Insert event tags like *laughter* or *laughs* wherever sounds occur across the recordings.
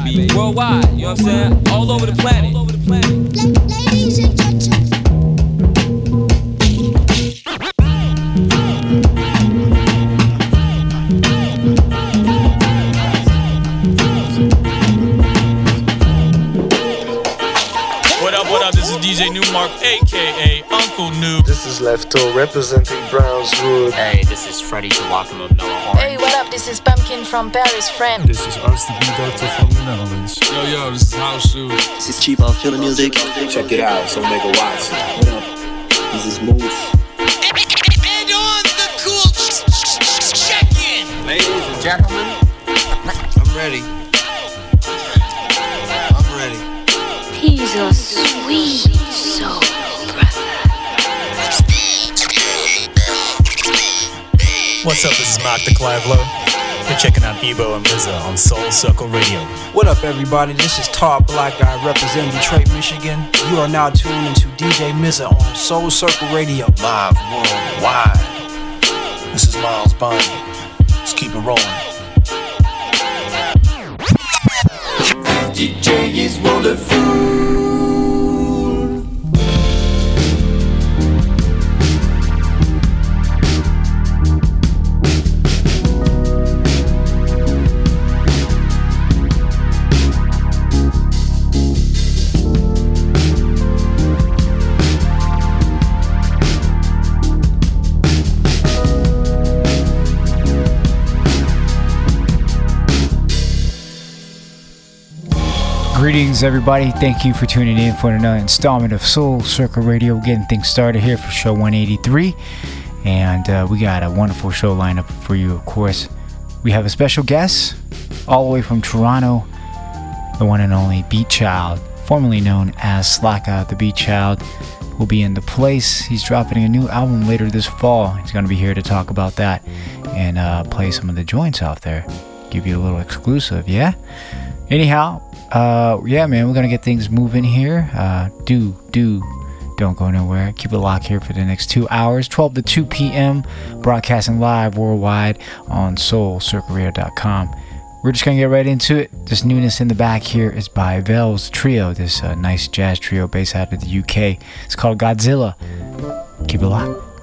baby. Worldwide, you know what I'm saying? All over the planet. Ladies and DJ Nu-Mark, aka Uncle New. This is Lefto representing Brownswood. Hey, this is Freddie Kawakam of Noah Hey, what up? This is Pumpkin from Paris, friend. This is RCB Doctor from the Netherlands. Yo, yo, this is House Shoes. This is Chief of Killer Music. Check it out, so make a watch. What up? This is Moose. What's up? This is Mark de Clive-Lowe. You're checking out Ebo and Mizza on Soul Circle Radio. What up, everybody? This is Todd Black. I represent Detroit, Michigan. You are now tuned into DJ Mizza on Soul Circle Radio. Live worldwide. This is Miles Bonnie. Let's keep it rolling. DJ is wonderful. Greetings, everybody. Thank you for tuning in for another installment of Soul Circle Radio. Getting things started here for show 183. And uh, we got a wonderful show lineup for you, of course. We have a special guest all the way from Toronto, the one and only Beatchild, formerly known as Slakah the Beatchild, will be in the place. He's dropping a new album later this fall. He's going to be here to talk about that and uh, play some of the joints off there. Give you a little exclusive, yeah? Anyhow, uh, yeah, man, we're gonna get things moving here. Uh, do do don't go nowhere. Keep it locked here for the next two hours, 12 to 2 p.m. Broadcasting live worldwide on SoulCircleRadio.com. We're just gonna get right into it. This newness in the back here is by Vels Trio, this uh, nice jazz trio based out of the UK. It's called Godzilla. Keep it locked.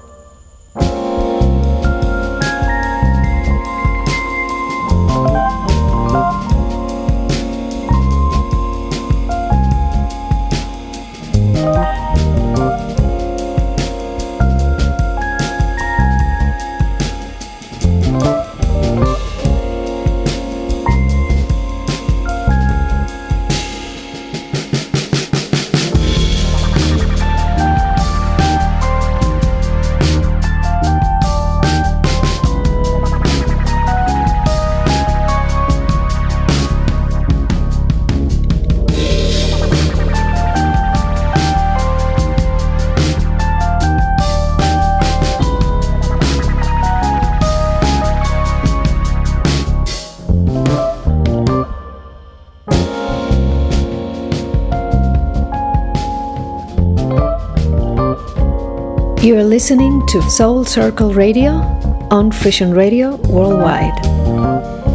You're listening to Soul Circle Radio on Frisian Radio Worldwide.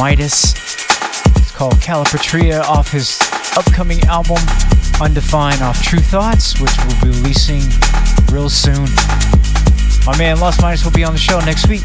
Midas. It's called Calipatria off his upcoming album Undefined off True Thoughts, which we'll be releasing real soon. My man Lost Midas will be on the show next week.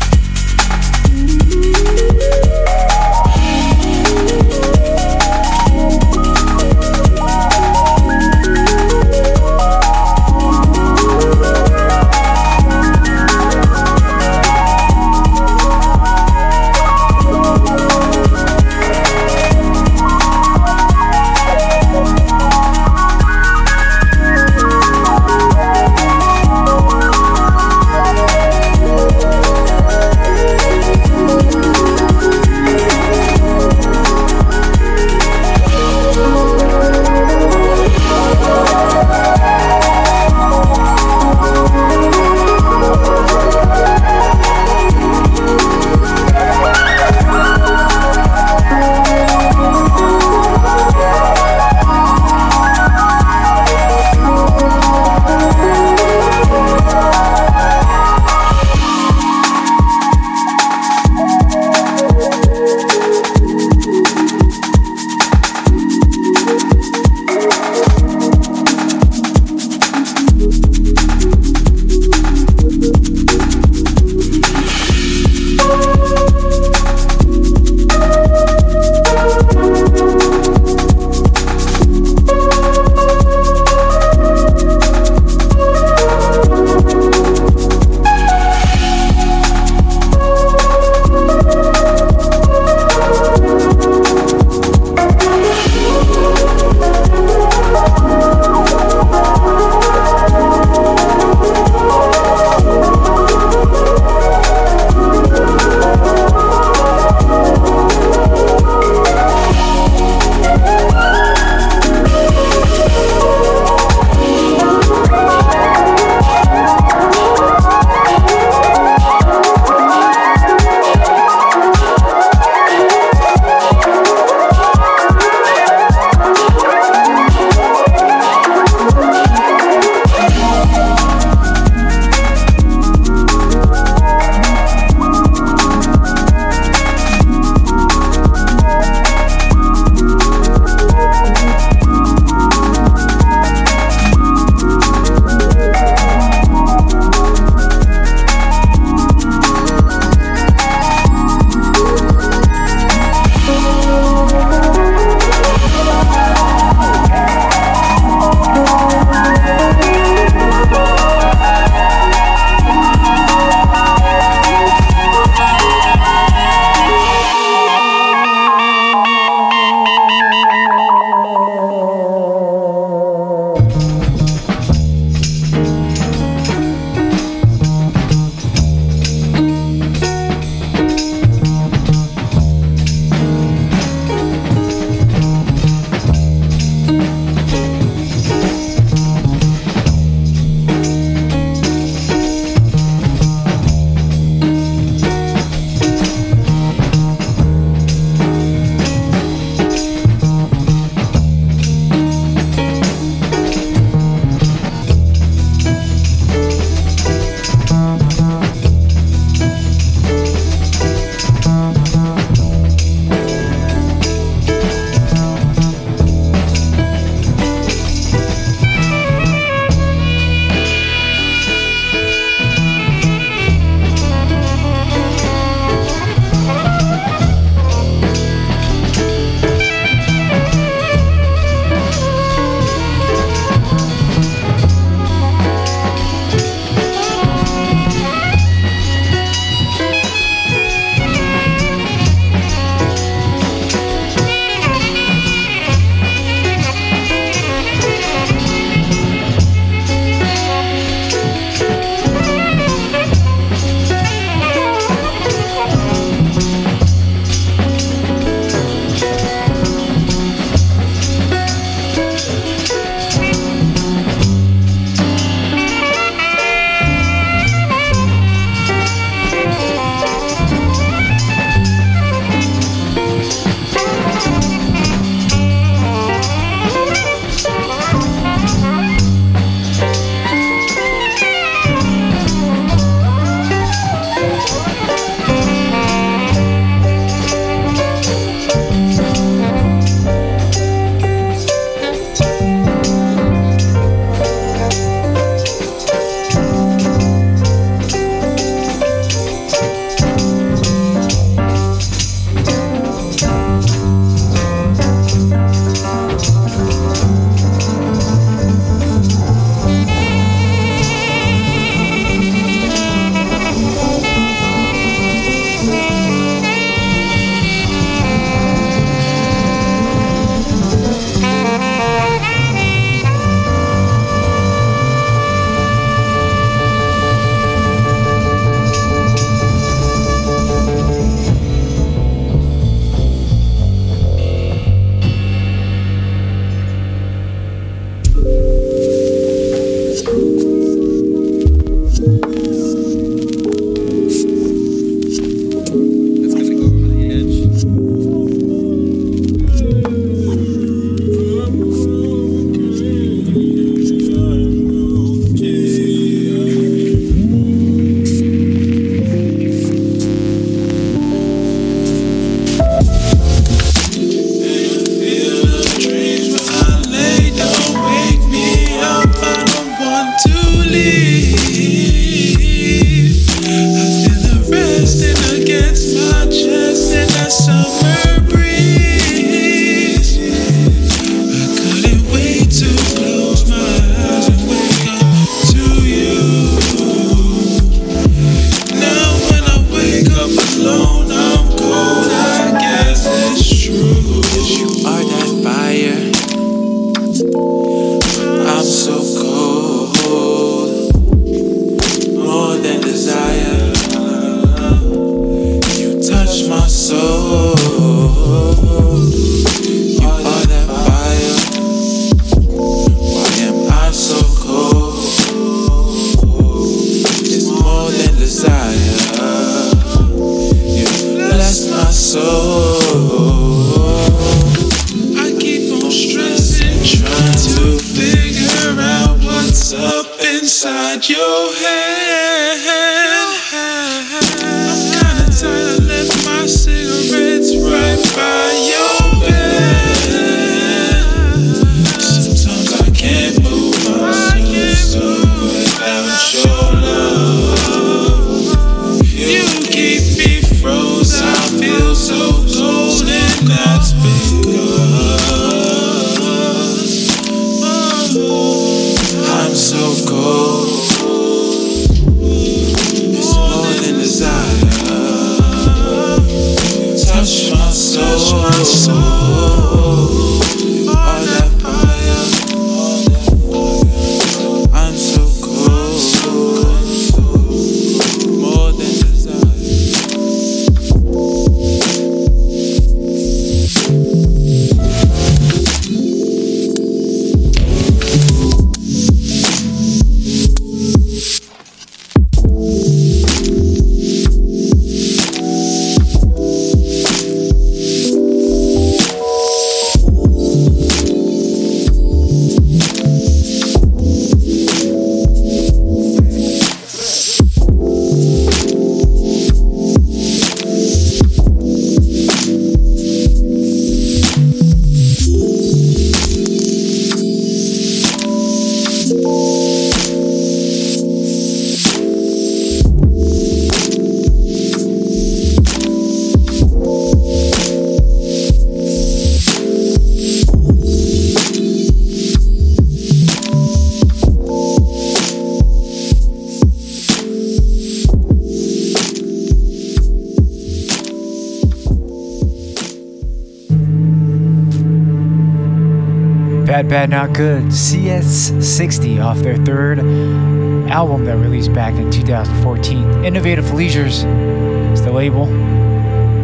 Album that released back in 2014. Innovative Leisures is the label.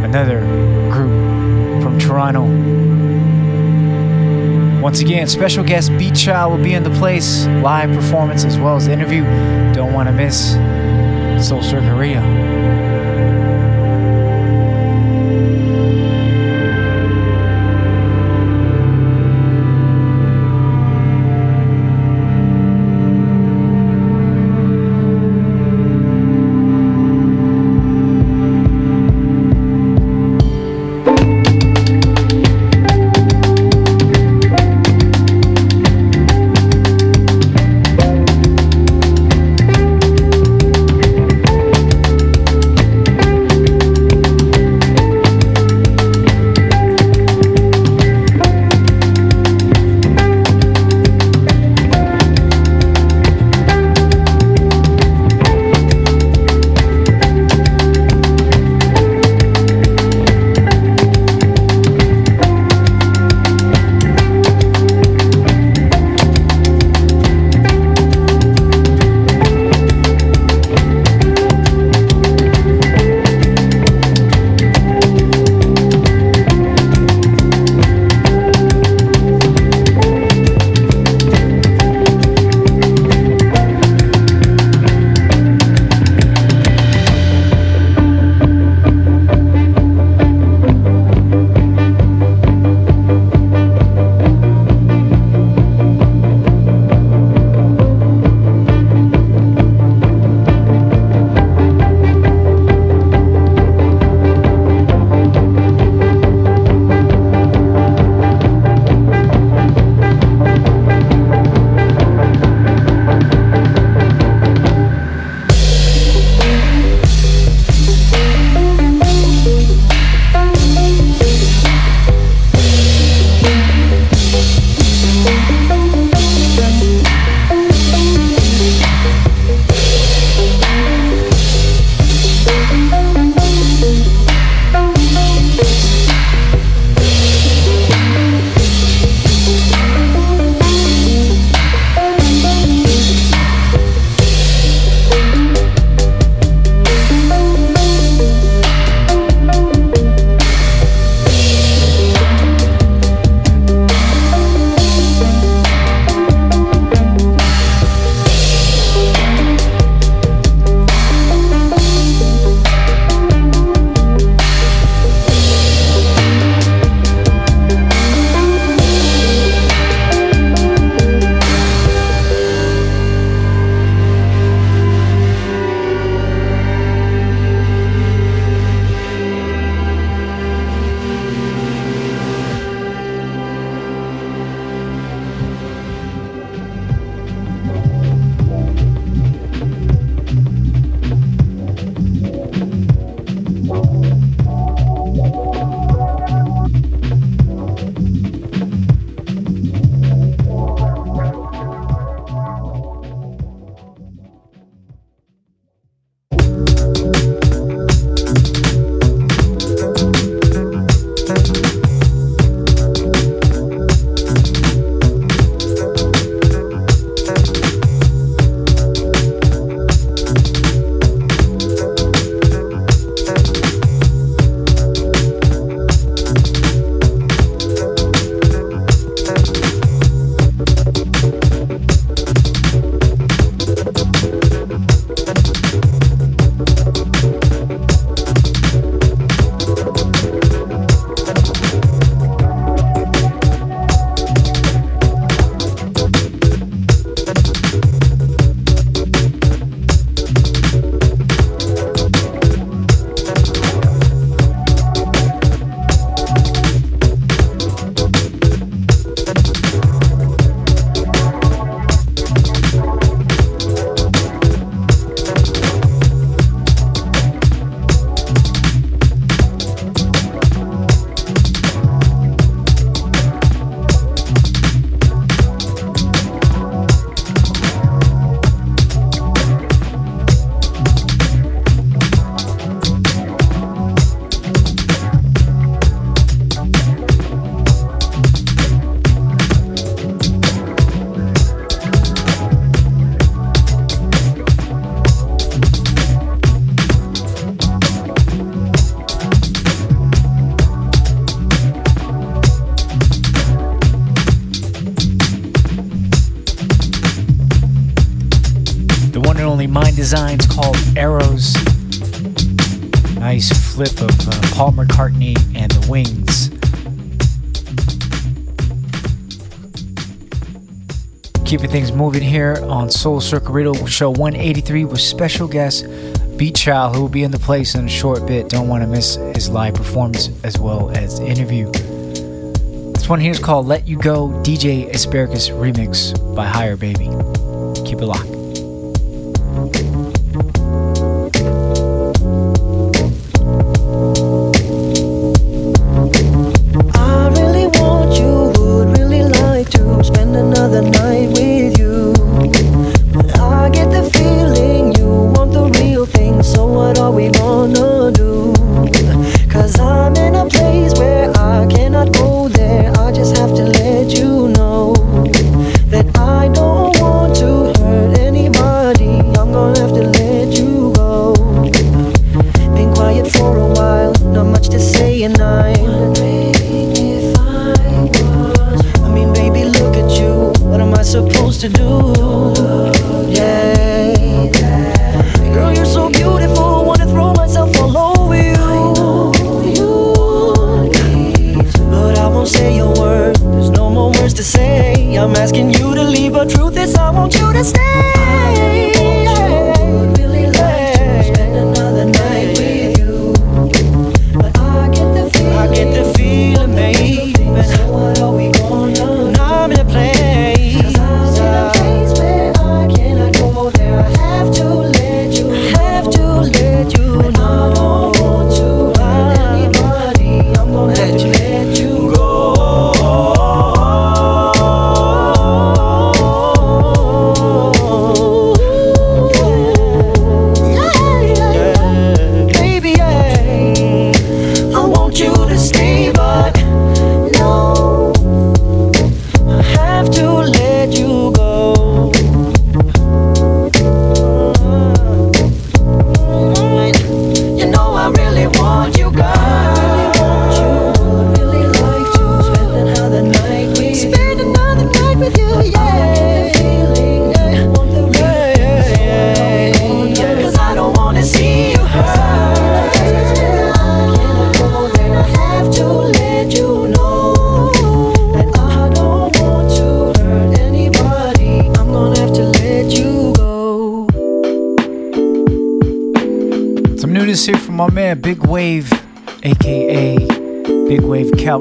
Another group from Toronto. Once again, special guest Beatchild will be in the place, live performance as well as interview. Don't want to miss Soul Circuit. Moving here on Soul Circle Radio Show 183 with special guest Beatchild, who will be in the place in a short bit. Don't want to miss his live performance as well as interview. This one here is called Let You Go DJ Asparagus Remix by Hygher Baby.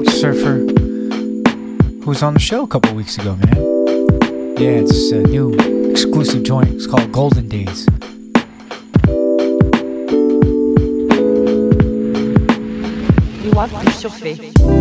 Surfer, who was on the show a couple weeks ago, man. Yeah, it's a new exclusive joint. It's called Golden Days. You want to surfer.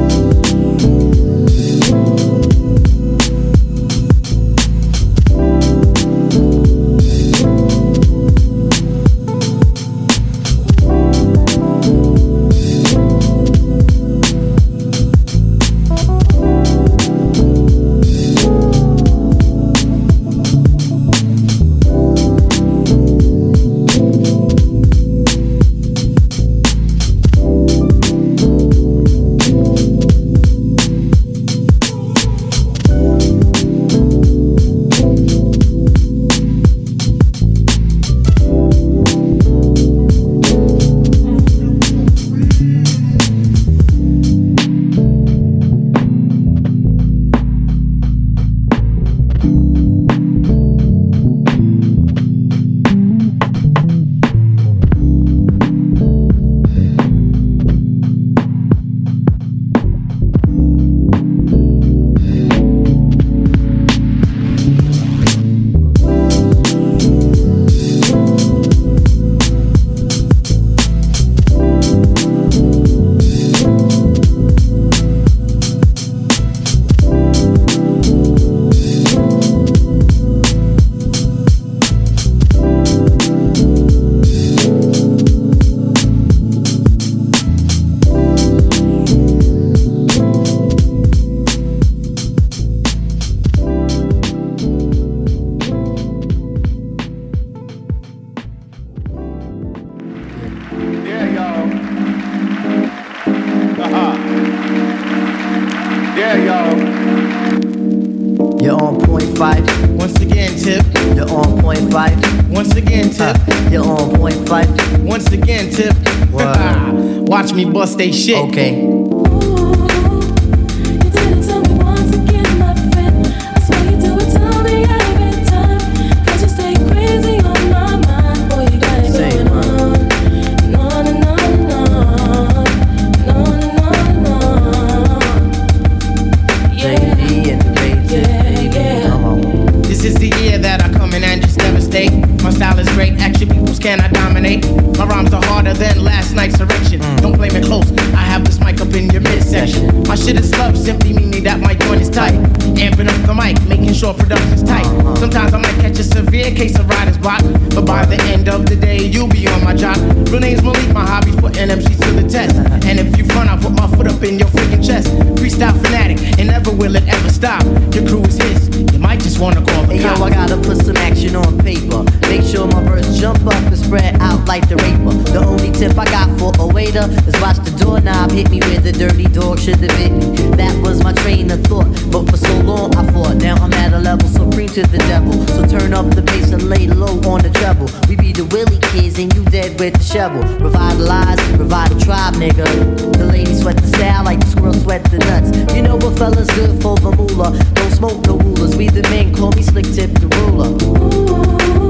Shit. Okay. Like the raper. The only tip I got for a waiter is watch the doorknob hit me where the dirty dog should have bit me. That was my train of thought, but for so long I fought. Now I'm at a level supreme to the devil. So turn up the bass and lay low on the treble. We be the Willie kids and you dead with the shovel. Revitalize, revive the tribe, nigga. The ladies sweat the style like the squirrel sweat the nuts. You know what fellas good for the moolah. Don't smoke no rulers. We the men call me slick tip the ruler. Yo,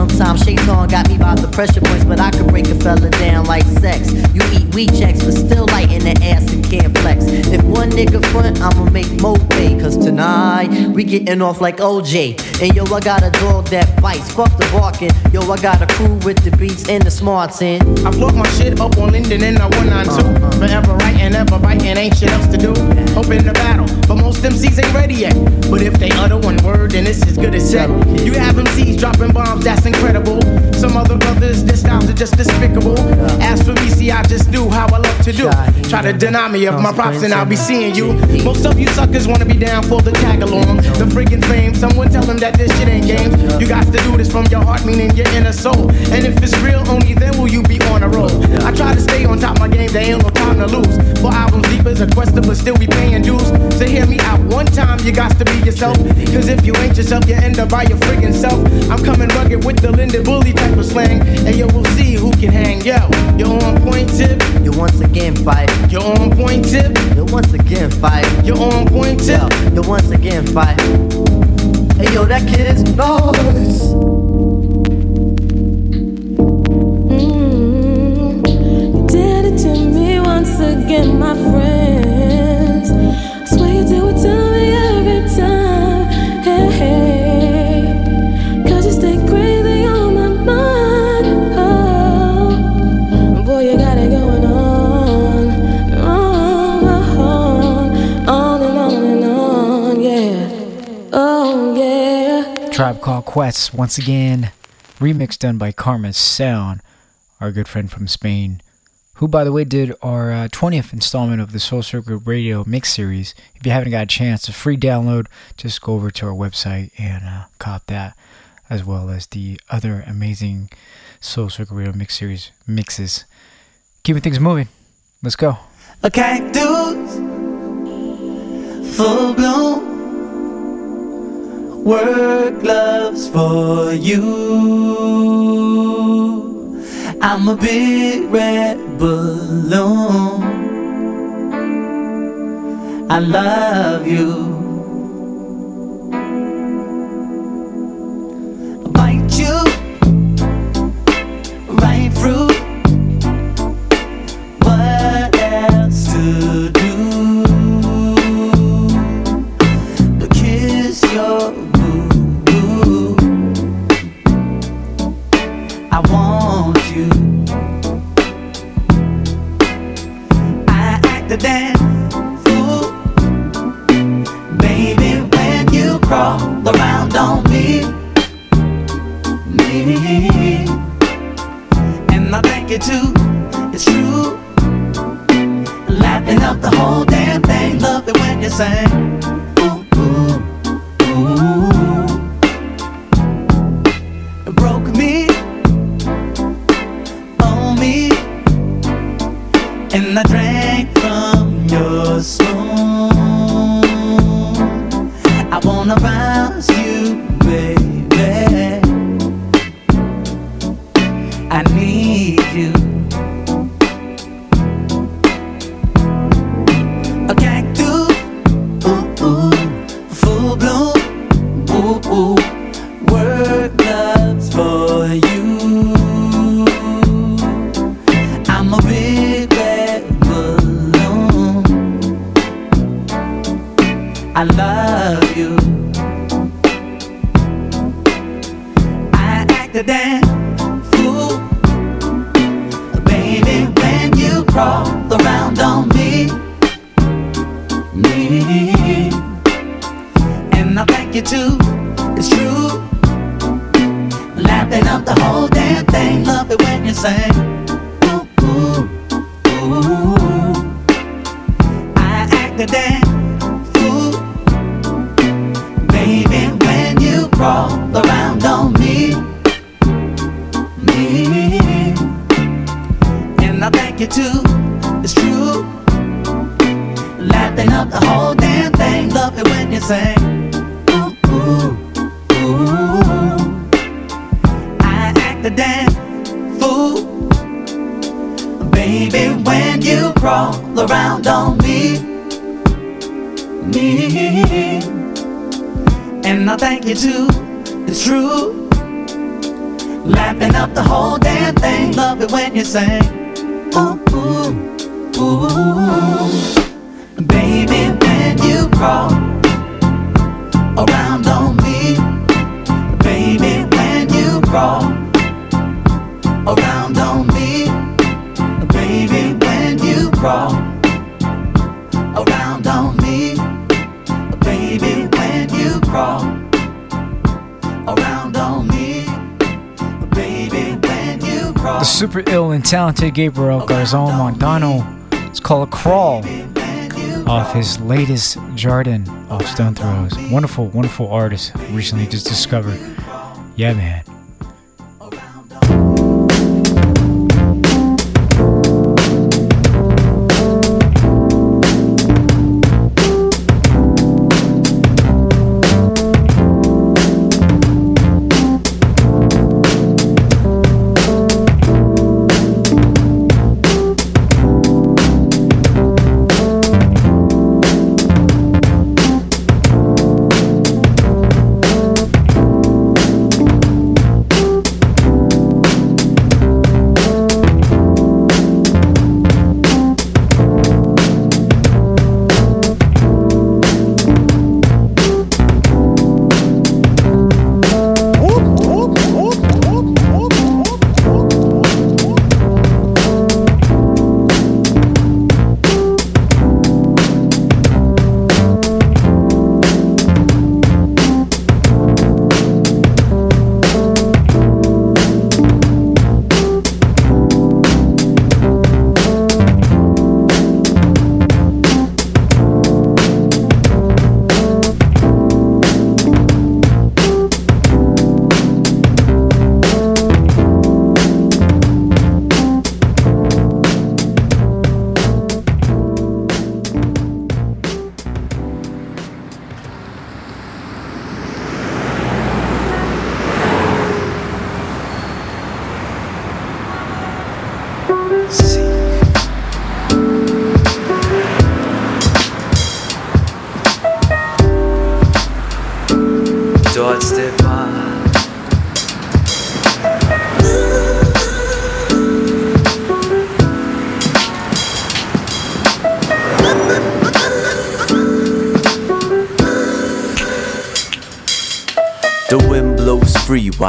Sometimes Shaitan got me by the pressure points, but I could break a fella down like sex. You eat weed checks, but still light in the ass and can't flex. If one nigga front, I'ma make Mo pay, cause tonight we getting off like OJ. And yo, I got a dog that bites, fuck the barking. Yo, I got a crew with the beats and the smarts in. I float my shit up on Linden and I 192. Uh-huh. Forever writing, ever biting, ain't shit else to do. Hoping the battle, but most MCs ain't ready yet. But if they utter one word, then it's as good as said. You have MCs dropping bombs, that's incredible. Some other brothers, their styles are just despicable. As for me, see, I just do how I love to do. Try to deny me of my props, and I'll be seeing you. Most of you suckers wanna be down for the tag along. The freaking fame, someone tell them that this shit ain't games. You got to do this from your heart, meaning your inner soul. And if it's real, only then will you be on a roll. I try to stay on top of my game, there ain't no time to lose. For albums deep as a quester, but still be paying dues. So hear me out one time, you got to be yourself. Cause if you ain't yourself, you end up by your friggin' self. I'm coming rugged with the Linda Bully type of slang. And yo, we'll see who can hang. Yo, you're on point tip. You once again fight. You're on point tip. You once again fight. You're on point tip. You once again fight. Hey yo, that kid is nice. Mm-hmm. Did it to me once again, my friends. Tribe Called Quest, once again, remix done by Karmasound, our good friend from Spain, who, by the way, did our uh, 20th installment of the Soul Circle Radio Mix Series. If you haven't got a chance, a free download, just go over to our website and uh, cop that, as well as the other amazing Soul Circle Radio Mix Series mixes. Keeping things moving. Let's go. A cactus, full bloom. Work gloves for you. I'm a big red balloon. I love you. talented Gabriel Garzon Montano. It's called Crawl off his latest Jardin of Stones Throw. Wonderful, wonderful artist recently just discovered. Yeah, man.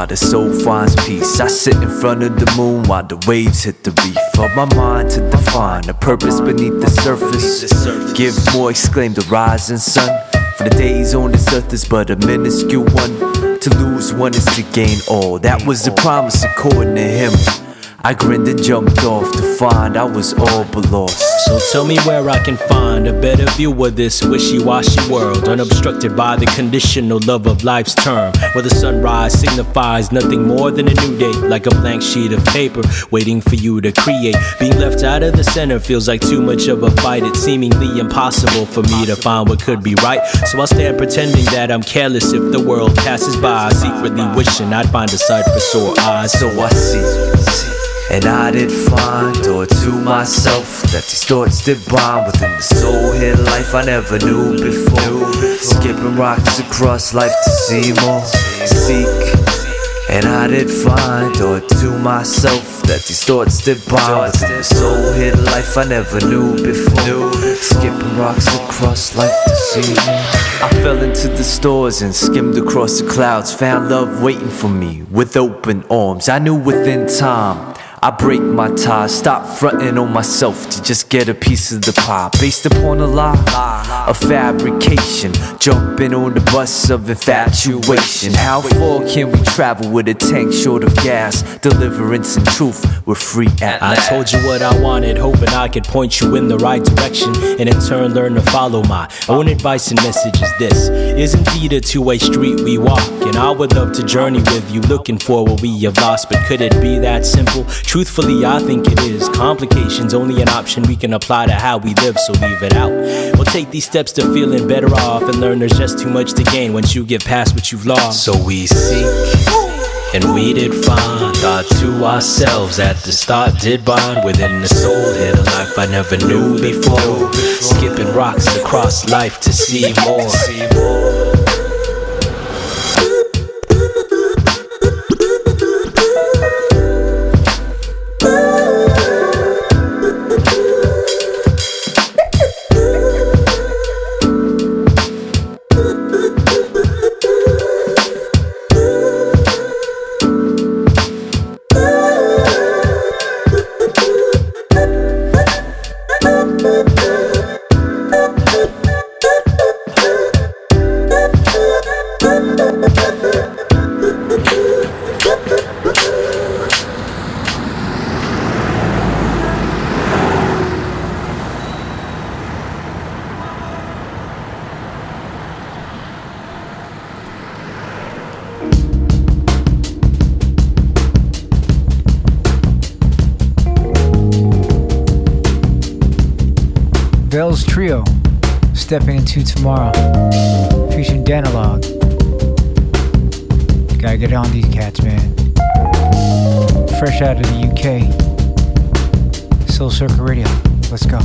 the soul finds peace. I sit in front of the moon while the waves hit the reef. Of my mind to define a purpose beneath the surface. Give more, exclaim the rising sun. For the days on this earth is but a minuscule one. To lose one is to gain all. That was the promise according to him. I grinned and jumped off to find I was all but lost. So tell me where I can find a better view of this wishy-washy world, unobstructed by the conditional love of life's term, where the sunrise signifies nothing more than a new day, like a blank sheet of paper waiting for you to create. Being left out of the center feels like too much of a fight. It's seemingly impossible for me to find what could be right. So I'll stand pretending that I'm careless if the world passes by, secretly wishing I'd find a sight for sore eyes. So I see. And I did find, or to myself, that these thoughts did bind within the soul hid life I never knew before. Skipping rocks across life to see more. Seek. And I did find, or to myself, that these thoughts did bind within the soul hid life I never knew before. Skipping rocks across life to see more. I fell into the stores and skimmed across the clouds. Found love waiting for me with open arms. I knew within time. I break my ties, stop fronting on myself to just get a piece of the pie. Based upon a lie, a fabrication. Jumping on the bus of infatuation. How far can we travel with a tank short of gas? Deliverance and truth, we're free at I last. told you what I wanted, hoping I could point you in the right direction, and in turn learn to follow my own advice and message is this is indeed a two-way street we walk, and I would love to journey with you, looking for what we have lost. But could it be that simple? Truthfully, I think it is. Complications only an option we can apply to how we live, so leave it out. We'll take these steps to feeling better off and learn there's just too much to gain once you get past what you've lost. So we seek. And we did find thought to ourselves at the start did bond within the soul hid a life I never knew before. Skipping rocks across life to see more. Into tomorrow, featuring Danalogue. Gotta get on these cats, man. Fresh out of the UK, Soul Circle Radio. Let's go.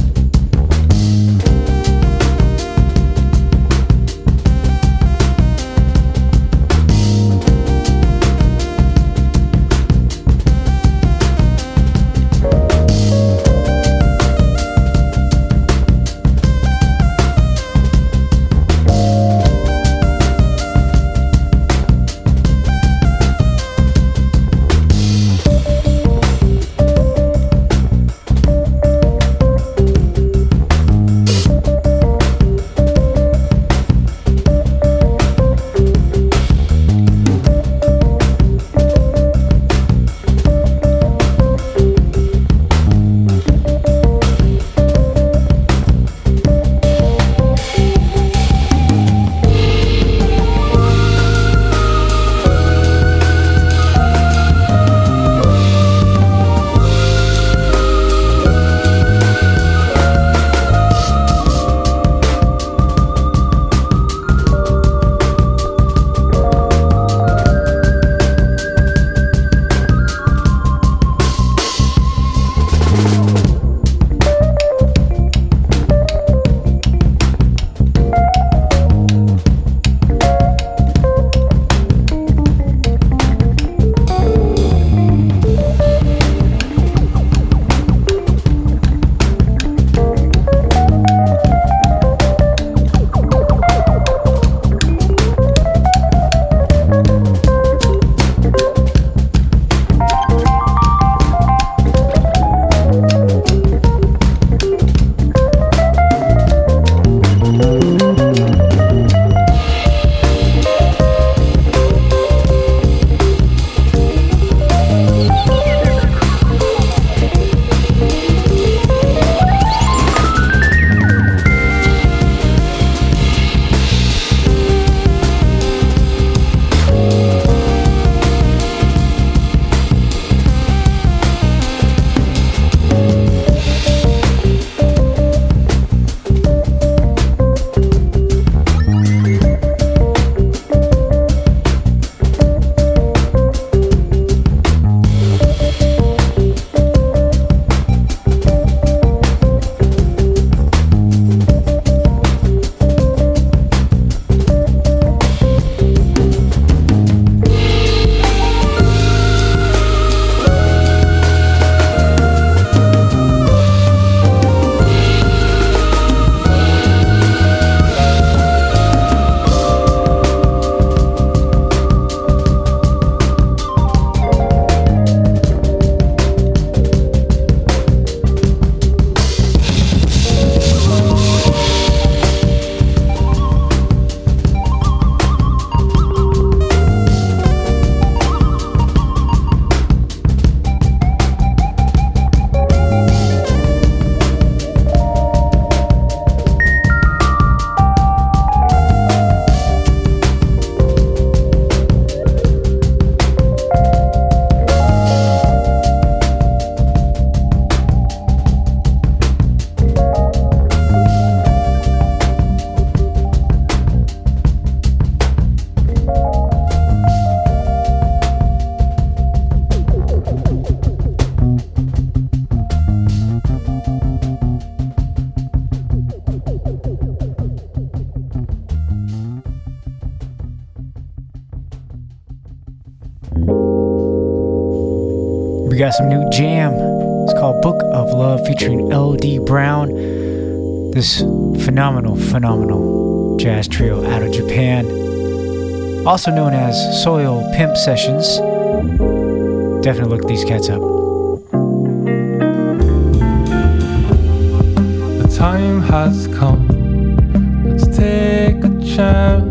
got some new jam. It's called Book of Love featuring L.D. Brown. This phenomenal, phenomenal jazz trio out of Japan, also known as Soil Pimp Sessions. Definitely look these cats up. The time has come. Let's take a chance.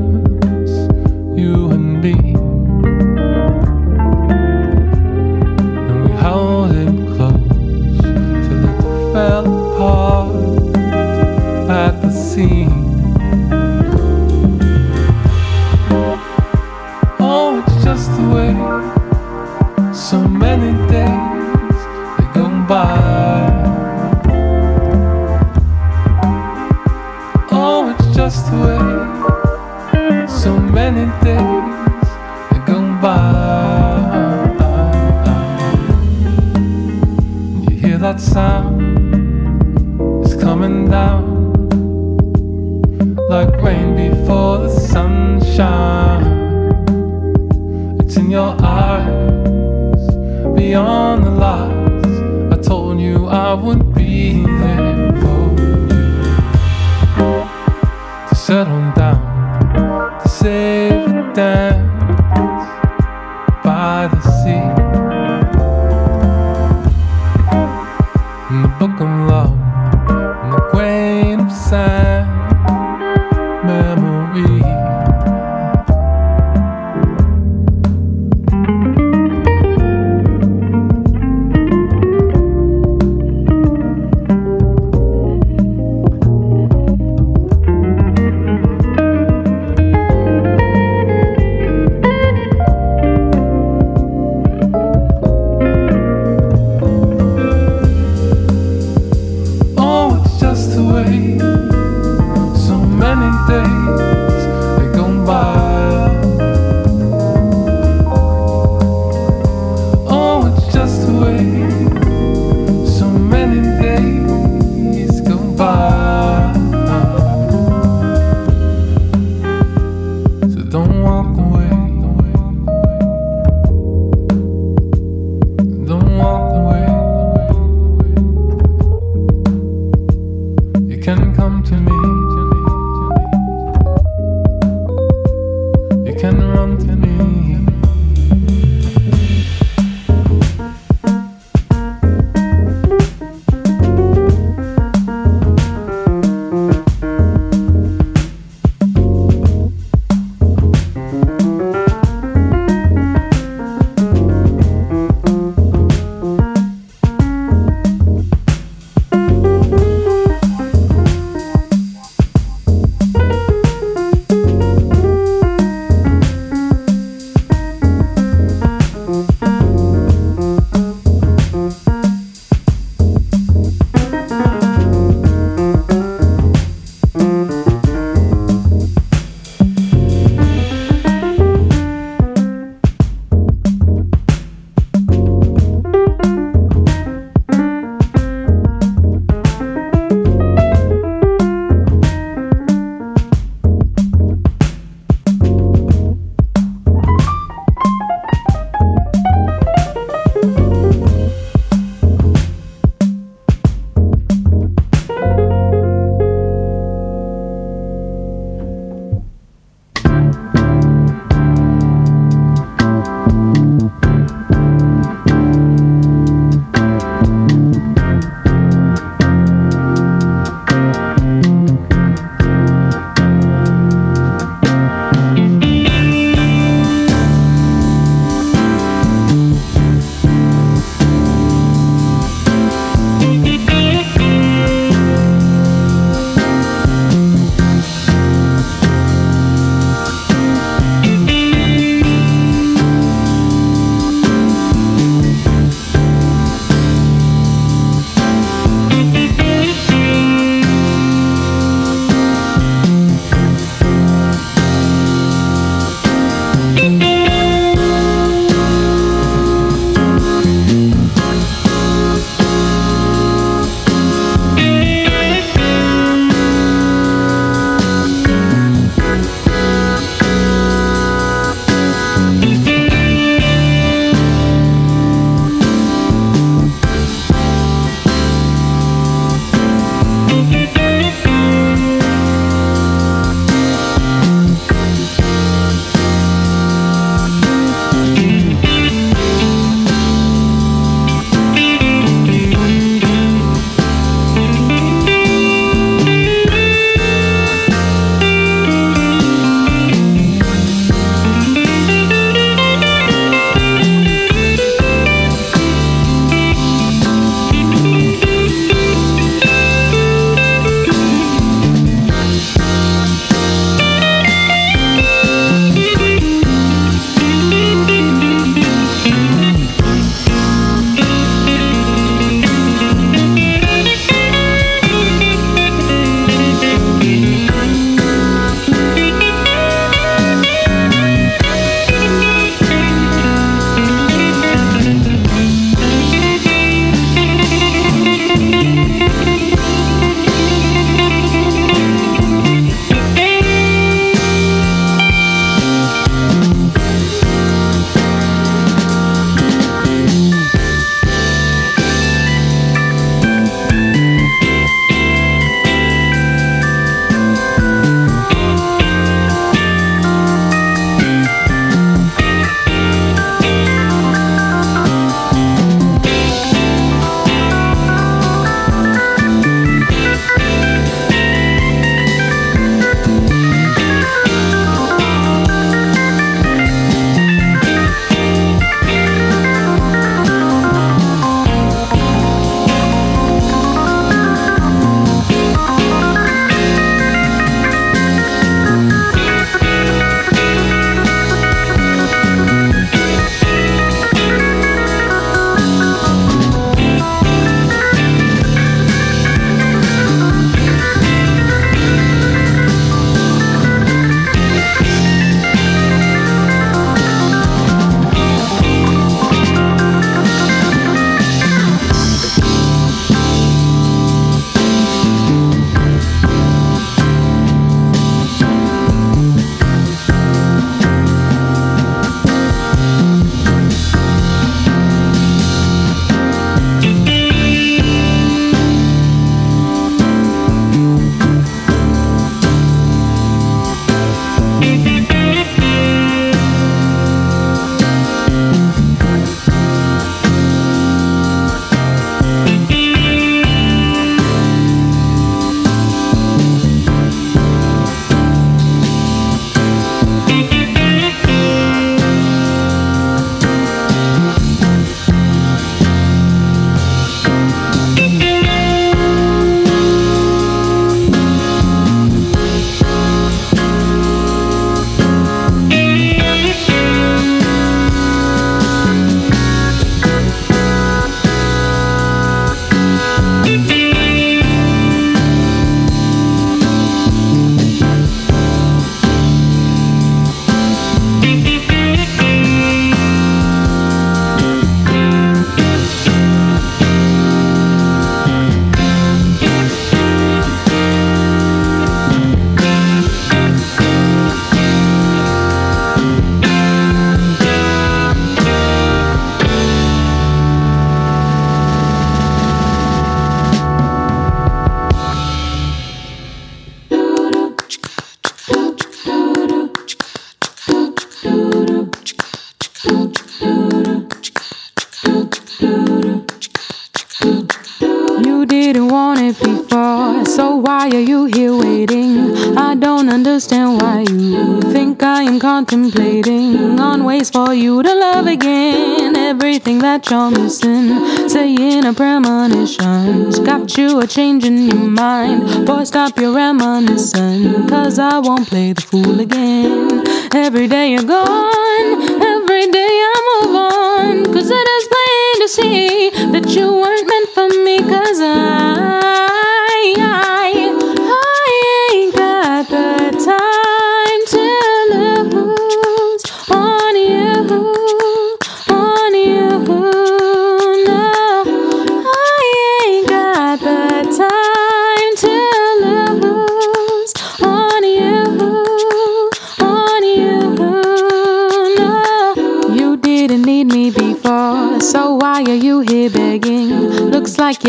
That you're missing, saying a premonition's. Got you a change in your mind. Boy, stop your reminiscing, cause I won't play the fool again. Every day you're gone, every day I move on, cause it is plain to see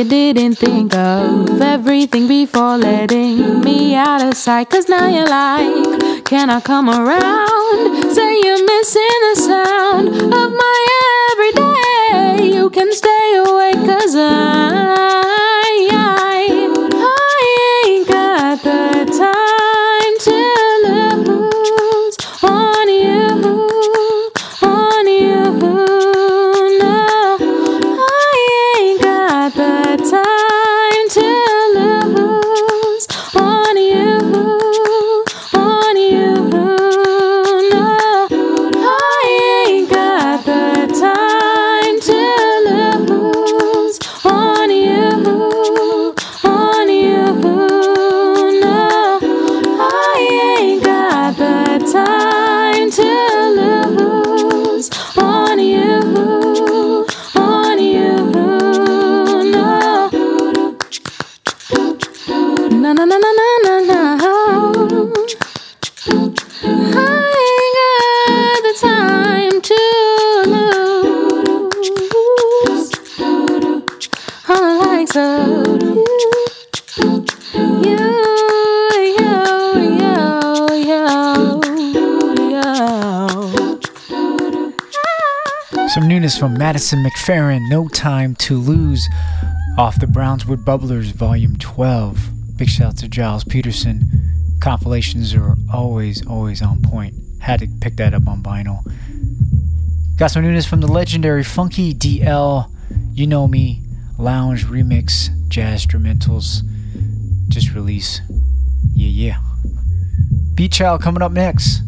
didn't think of everything before letting me out of sight. Cause now you're like, can I come around? Say you're missing the sound of my Madison McFerrin, No Time to Lose, off the Brownswood Bubblers, Volume 12. Big shout out to Gilles Peterson. Compilations are always, always on point. Had to pick that up on vinyl. Got some newness from the legendary Funky DL, You Know Me, Lounge Remix, Jazz Instrumentals. Just release. Yeah, yeah. Beatchild coming up next.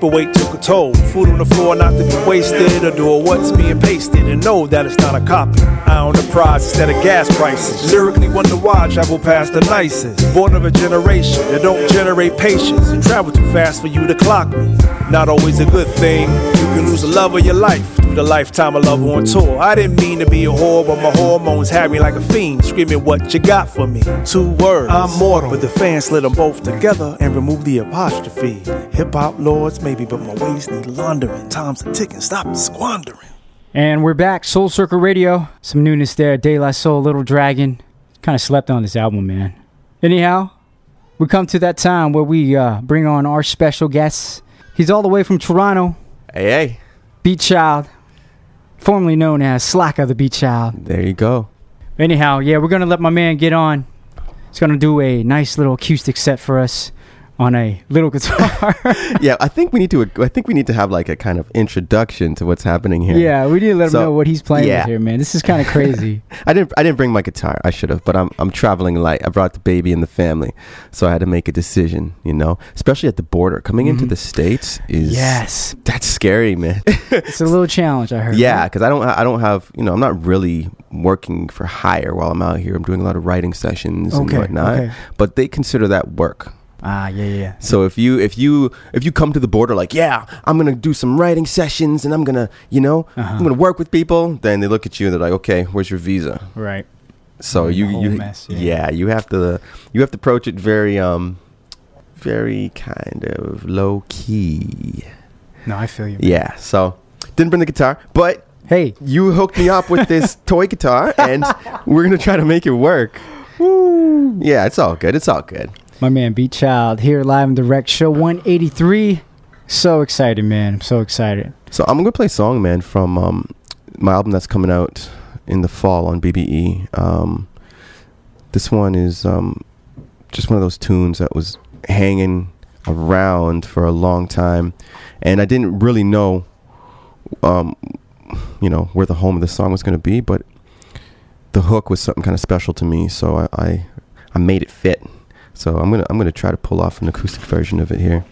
Paperweight took a toll. Food on the floor, not to be wasted, or do what's being pasted, and know that it's not a copy. I own the prize instead of gas prices. Lyrically, wonder why I travel past the nicest. Born of a generation that don't generate patience and travel too fast for you to clock me. Not always a good thing. You can lose the love of your life through the lifetime of love on tour. I didn't mean to be a whore, but my hormones had me like a fiend, screaming what you got for me. Two words, I'm mortal. But the fans slid them both together and removed the apostrophe. Hip hop lords, maybe, but my ways need laundering. Time's a ticking, stop squandering. And we're back, Soul Circle Radio. Some newness there. De La Soul, Little Dragon. Kind of slept on this album, man. Anyhow, we come to that time where we uh, bring on our special guests. He's all the way from Toronto. Hey, hey. Beatchild, formerly known as Slakah the Beatchild. There you go. Anyhow, yeah, we're gonna let my man get on. He's gonna do a nice little acoustic set for us on a little guitar. *laughs* yeah, I think we need to. I think we need to have like a kind of introduction to what's happening here. yeah, we need to let him know what he's playing yeah. with here, man. This is kind of *laughs* crazy. I didn't. I didn't bring my guitar. I should have, but I'm. I'm traveling light. I brought the baby and the family, so I had to make a decision. You know, especially at the border, coming into Mhm. the states is Yes. That's scary, man. *laughs* it's a little challenge, I heard. yeah, because I don't. I don't have. You know, I'm not really working for hire while I'm out here. I'm doing a lot of writing sessions Okay, and whatnot. okay. But they consider that work. Ah, yeah, yeah. So if you if you if you come to the border like, yeah, I'm gonna do some writing sessions and I'm gonna, you know, Uh-huh. I'm gonna work with people, then they look at you and they're like, okay, where's your visa? Right. So you you mess, yeah. yeah. you have to you have to approach it very um very kind of low key. No, I feel you. man. Yeah. So didn't bring the guitar, but hey, you hooked me up with this *laughs* toy guitar, and we're gonna try to make it work. Woo. Yeah, it's all good. It's all good. My man Beatchild here live and direct, show 183. So excited, man. I'm so excited. So I'm gonna play song, man, from um, my album that's coming out in the fall on BBE. Um, this one is um, just one of those tunes that was hanging around for a long time, and I didn't really know, um, you know, where the home of the song was gonna be, but the hook was something kind of special to me, so I, I I made it fit. So I'm gonna I'm gonna try to pull off an acoustic version of it here.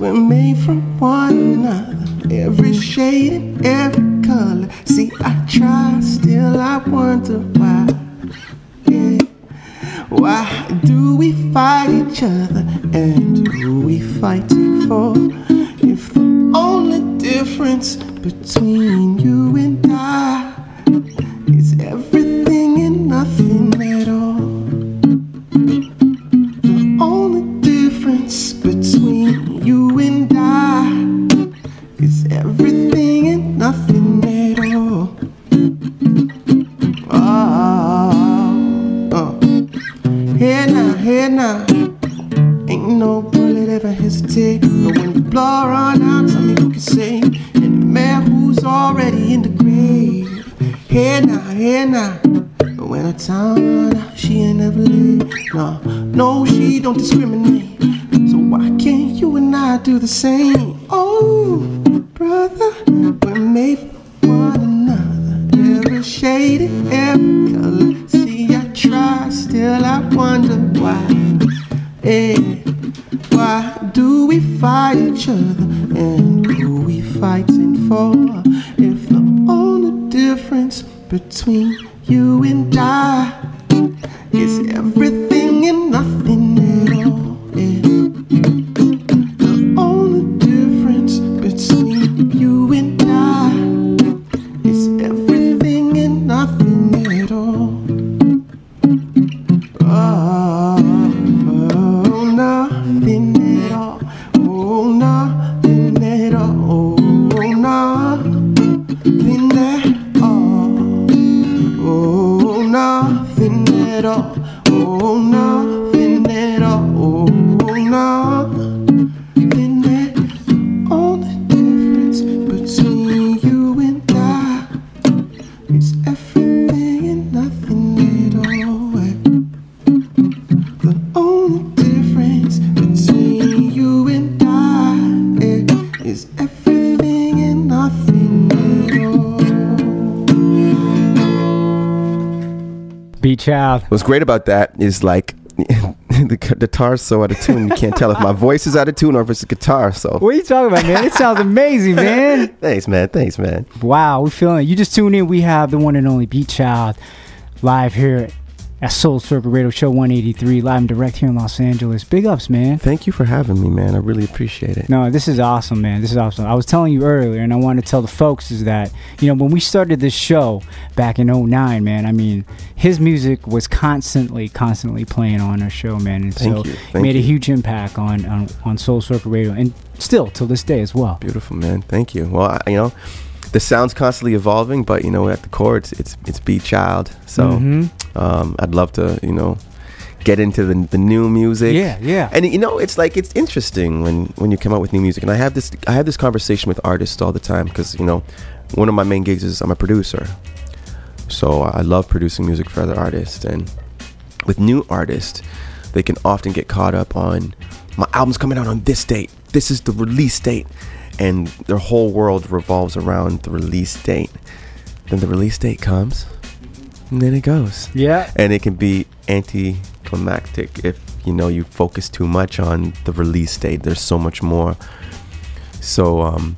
We're made from one another, every shade and every color. See, I try, still I wonder why. Why do we fight each other and who we fighting for? If the only difference between you and I don't discriminate. So why can't you and I do the same? nothing at all. Oh, nothing at all. Oh, nothing. What's great about that is like *laughs* the gu- guitar's so out of tune, you can't tell if my voice is out of tune or if it's a guitar. So What are you talking about, man? It sounds amazing, man. *laughs* thanks, man. Thanks, man. Wow, we're feeling it. You just tuned in. We have the one and only Beatchild live here at Soul Circle Radio Show 183, live and direct here in Los Angeles. Big ups, man. Thank you for having me, man. I really appreciate it. No, this is awesome, man. This is awesome. I was telling you earlier, and I want to tell the folks is that, you know, when we started this show back in 09, man, I mean, his music was constantly, constantly playing on our show, man. And Thank so you. it Thank made a huge impact on, on, on Soul Circle Radio, and still till this day as well. Beautiful, man. Thank you. Well, I, you know, the sound's constantly evolving, but you know, at the core, it's it's, it's Beatchild. So Mhm. um, I'd love to, you know, get into the, the new music. Yeah, yeah. And you know, it's like it's interesting when when you come out with new music. And I have this I have this conversation with artists all the time because you know, one of my main gigs is I'm a producer. So I love producing music for other artists and with new artists, they can often get caught up on my album's coming out on this date. This is the release date. And their whole world revolves around the release date. Then the release date comes, and then it goes. Yeah. And it can be anticlimactic if you know you focus too much on the release date. There's so much more. So um,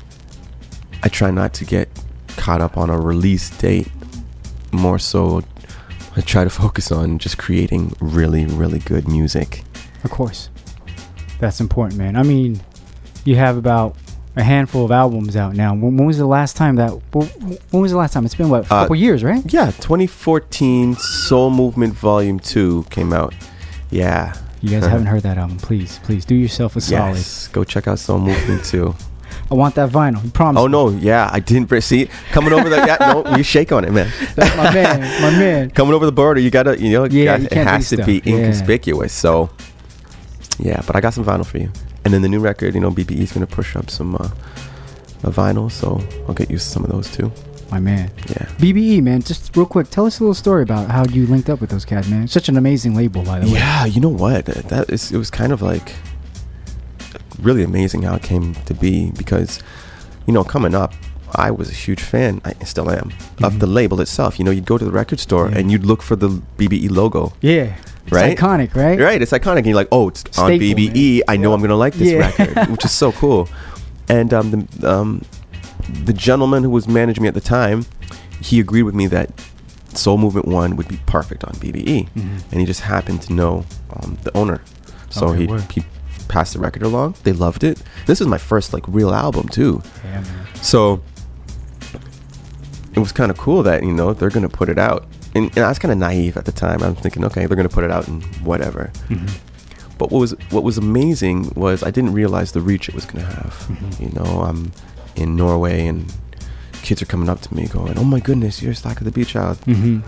I try not to get caught up on a release date. More so, I try to focus on just creating really, really good music. Of course. That's important, man. I mean, you have about a handful of albums out now. When, when was the last time that? When was the last time? It's been what? A Uh, couple years, right? Yeah, 2014 Soul Movement Volume 2 came out. Yeah. You guys haven't heard that album. Please, please do yourself a solid. Yes, go check out Soul Movement 2. *laughs* I want that vinyl. You promise? Oh no, yeah, I didn't see coming over the yeah, no, *laughs* you shake on it, man. That's my man, my man. *laughs* Coming over the border, you gotta, you know, Yeah, got- you it has to be stuff. Yeah. inconspicuous. So, yeah, but I got some vinyl for you, and then the new record, you know, BBE is gonna push up some uh, a vinyl, so I'll get you some of those too. My man. Yeah. BBE, man. Just real quick, tell us a little story about how you linked up with those cats, man. Such an amazing label, by the way. Yeah, you know what? That is, it was kind of like really amazing how it came to be because, you know, coming up, I was a huge fan. I still am of the label itself. You know, you'd go to the record store and you'd look for the BBE logo. Yeah. It's right? iconic, right? Right. It's iconic. And you're like, oh, it's on Staple, BBE. I know I'm going to like this Yeah. record, which is so *laughs* cool. And um, the, um, the gentleman who was managing me at the time, he agreed with me that Soul Movement 1 would be perfect on BBE. Mhm. And he just happened to know um, the owner. So Okay, he, word. he passed the record along. They loved it. This is my first like real album too. Yeah, man. So it was kind of cool that you know they're gonna put it out, and, and I was kind of naive at the time. I was thinking, okay, they're gonna put it out and whatever. Mhm. But what was what was amazing was I didn't realize the reach it was gonna have. Mm-hmm. You know, I'm in Norway and kids are coming up to me going, "Oh my goodness, you're Slakah the Beatchild." Mhm.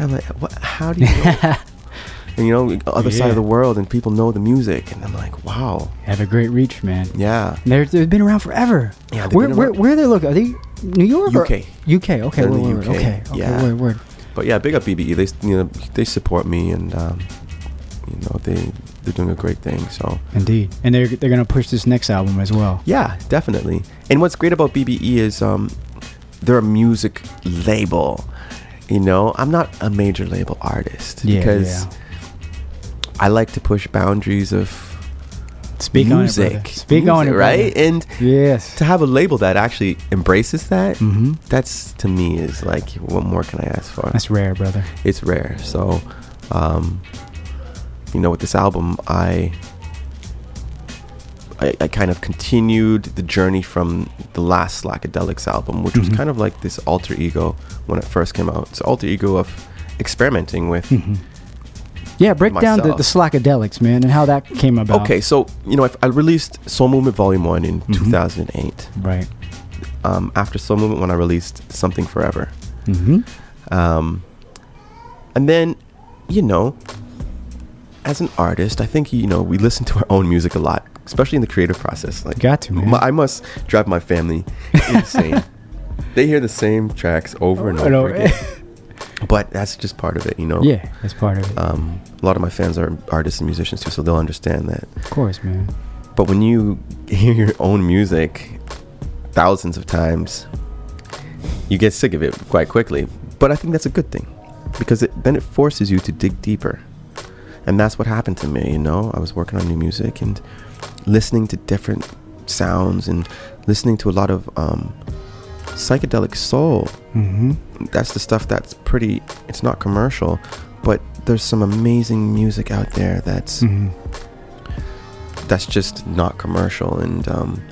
I'm like, what? How do you know? *laughs* and you know, other side of the world, and people know the music, and I'm like, wow. Have a great reach, man. Yeah. They're, they've been around forever. Yeah, Where, been where, around- where they look? Are they New York? or- UK. UK. Okay. They're in Word, the word, UK. Okay. Okay. Yeah. Word, word. But yeah, big up BBE. They you know they support me and um, you know they they're doing a great thing. So Indeed. And they're they're gonna push this next album as well. yeah, definitely. And what's great about BBE is um, they're a music label. You know, I'm not a major label artist Yeah, because yeah. I like to push boundaries of Speak on it, music. on music, it, right? And yes, to have a label that actually embraces that, Mhm. that's to me is like, what more can I ask for? That's rare, brother. It's rare. So, um, you know, with this album, I, I, I kind of continued the journey from the last Slakadeliqs album, which was Mhm. kind of like this alter ego when it first came out. It's alter ego of experimenting with. Mhm. Yeah, break down the, Myself. the Slakadeliqs, man, and how that came about. Okay, so you know, if I released Soul Movement Volume One in Mhm. 2008. Right. Um, after Soul Movement, when I released Something Forever. Mm-hmm. Um, and then you know, as an artist, I think you know we listen to our own music a lot, especially in the creative process. Like, Got to, man. my- I must drive my family insane. *laughs* they hear the same tracks over and I know, over again. *laughs* but that's just part of it, you know. Yeah, that's part of it. Um, a lot of my fans are artists and musicians too, so they'll understand that. Of course, man. But when you *laughs* hear your own music thousands of times, you get sick of it quite quickly. But I think that's a good thing because it, then it forces you to dig deeper. And that's what happened to me, you know? I was working on new music and listening to different sounds and listening to a lot of um, psychedelic soul. Mm-hmm. That's the stuff that's pretty, it's not commercial, but there's some amazing music out there that's Mhm. that's just not commercial and um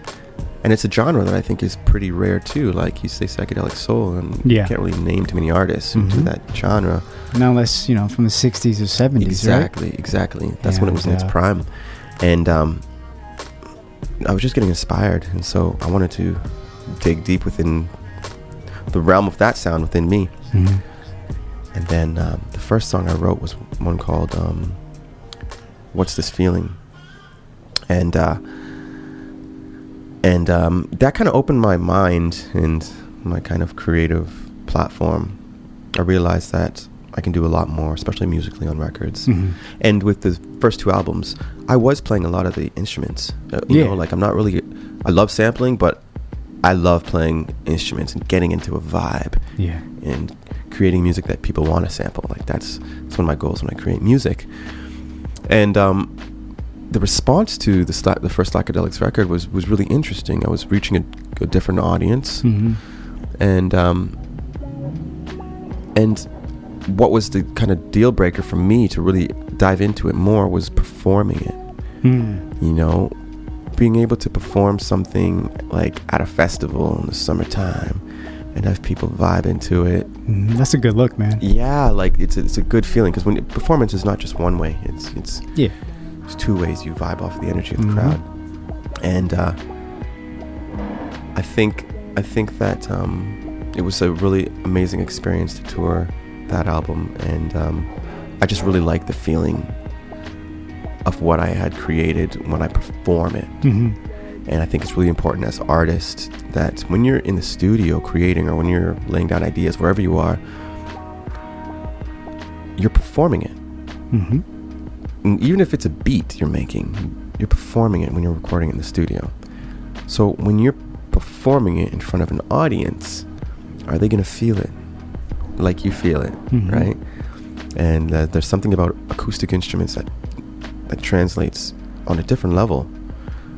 and it's a genre that I think is pretty rare too. Like you say, psychedelic soul, and Yeah. you can't really name too many artists who do Mhm. that genre. Not unless you know from the '60s or '70s, Exactly, right? exactly. That's when it was in its uh, prime, and um, I was just getting inspired, and so I wanted to dig deep within the realm of that sound within me. Mhm. And then um, the first song I wrote was one called um, "What's This Feeling," and uh, and um, that kind of opened my mind and my kind of creative platform. I realized that I can do a lot more, especially musically on records. Mhm. And with the first two albums, I was playing a lot of the instruments. Uh, you Yeah. know, like I'm not really. I love sampling, but I love playing instruments and getting into a vibe. Yeah. And creating music that people want to sample. Like that's that's one of my goals when I create music. And um, the response to the sla- the first psychedelics record was was really interesting. I was reaching a, a different audience, Mhm. and um, and what was the kind of deal breaker for me to really dive into it more was performing it. Hmm. You know, being able to perform something like at a festival in the summertime and have people vibe into it. Mhm. That's a good look, man. Yeah, like it's a, it's a good feeling because when performance is not just one way. It's it's Yeah. It's two ways you vibe off the energy of the Mhm. crowd, and uh, I think I think that um, it was a really amazing experience to tour that album, and um, I just really like the feeling of what I had created when I perform it. Mhm. And I think it's really important as artists that when you're in the studio creating or when you're laying down ideas wherever you are, you're performing it. Mhm. And even if it's a beat you're making, you're performing it when you're recording in the studio. So when you're performing it in front of an audience, are they going to feel it like you feel it, Mhm. right? And uh, there's something about acoustic instruments that that translates on a different level.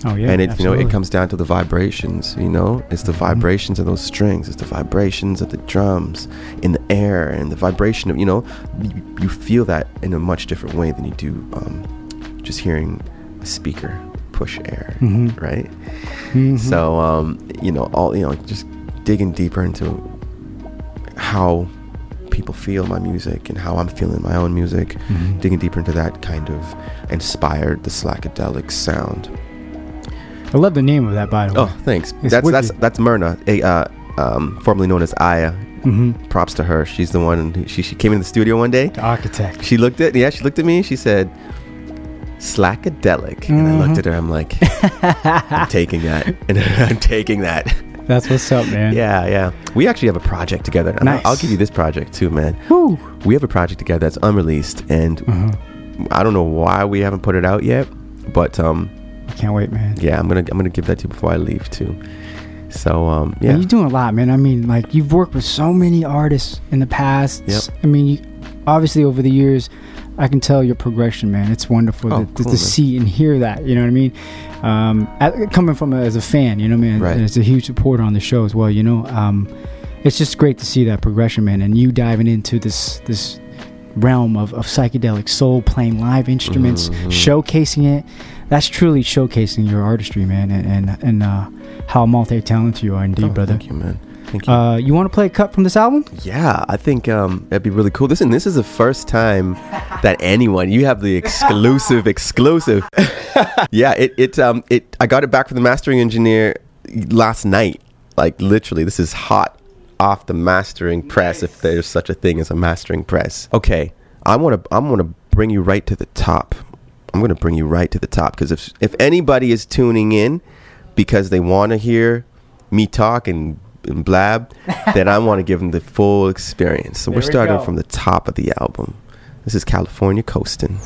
Oh yeah. and it you know it comes down to the vibrations you know it's the vibrations of those strings it's the vibrations of the drums in the air and the vibration of you know you, you feel that in a much different way than you do um, just hearing a speaker push air Mhm. right Mhm. so um, you know all you know just digging deeper into how people feel my music and how I'm feeling my own music Mhm. digging deeper into that kind of inspired the slackadelic sound I love the name of that, by the way. Oh, thanks. It's that's that's wicked. that's Myrna, a uh, um, formerly known as Aya. Mhm. Props to her. She's the one. Who, she she came in the studio one day. The architect. She looked at yeah. She looked at me. She said, "Slackadelic," and I looked Mhm. at her. I'm like, I'm *laughs* taking that, and *laughs* I'm taking that. That's what's up, man. Yeah, yeah. We actually have a project together. and I'll- I'll give you this project too, man. Woo. We have a project together that's unreleased, and Mhm. I don't know why we haven't put it out yet, but um, I can't wait, man. yeah, I'm gonna I'm gonna give that to you before I leave too. So um, yeah. Man, you're doing a lot, man. I mean, like you've worked with so many artists in the past. Yep. I mean, you, obviously over the years, I can tell your progression, man. It's wonderful Oh, to, to, cool, to man. see and hear that. You know what I mean? Um, at, coming from a, as a fan, you know, I mean, Right. and as a huge supporter on the show as well. You know, um, it's just great to see that progression, man. And you diving into this this realm of, of psychedelic soul, playing live instruments, Mhm. showcasing it. That's truly showcasing your artistry, man, and and, and uh, how multi-talented you are, indeed, Oh, brother. Thank you, man. Thank you. Uh, you want to play a cut from this album? Yeah, I think um, that'd be really cool. Listen, this is the first time that anyone you have the exclusive, *laughs* exclusive. *laughs* yeah, it it um it I got it back from the mastering engineer last night. Like literally, this is hot off the mastering press, if there's such a thing as a mastering press. Okay, I want to I'm to bring you right to the top. I'm going to bring you right to the top because if if anybody is tuning in because they want to hear me talk and, and blab, then I want to give them the full experience. So There we're starting go. from the top of the album. This is California Coastin'.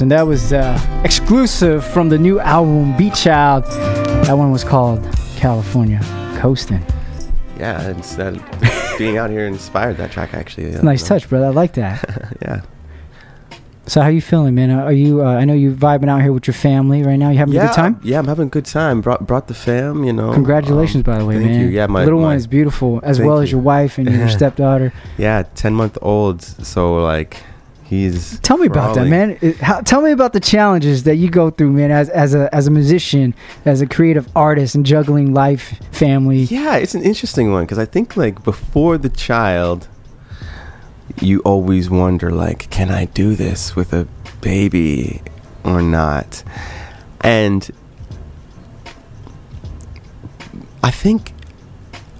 And that was uh, exclusive from the new album Beatchild. That one was called California Coastin'. Yeah, it's that being out here inspired that track actually. It's *laughs* a nice touch, brother. I like that. *laughs* yeah. So how you feeling, man? Are you? Uh, I know you vibing out here with your family right now. You having yeah, a good time? Yeah, I'm having a good time. Brought brought the fam, you know. Congratulations, Um, by the way, thank man. you. Yeah, my little my- one is beautiful, as well as your wife and your *laughs* stepdaughter. Yeah, ten month old. So like, he's. Tell me about that, man. It- how, tell me about the challenges that you go through, man, as as a as a musician, as a creative artist, and juggling life, family. Yeah, it's an interesting one because I think like before the child, you always wonder like, can I do this with a baby or not? And I think,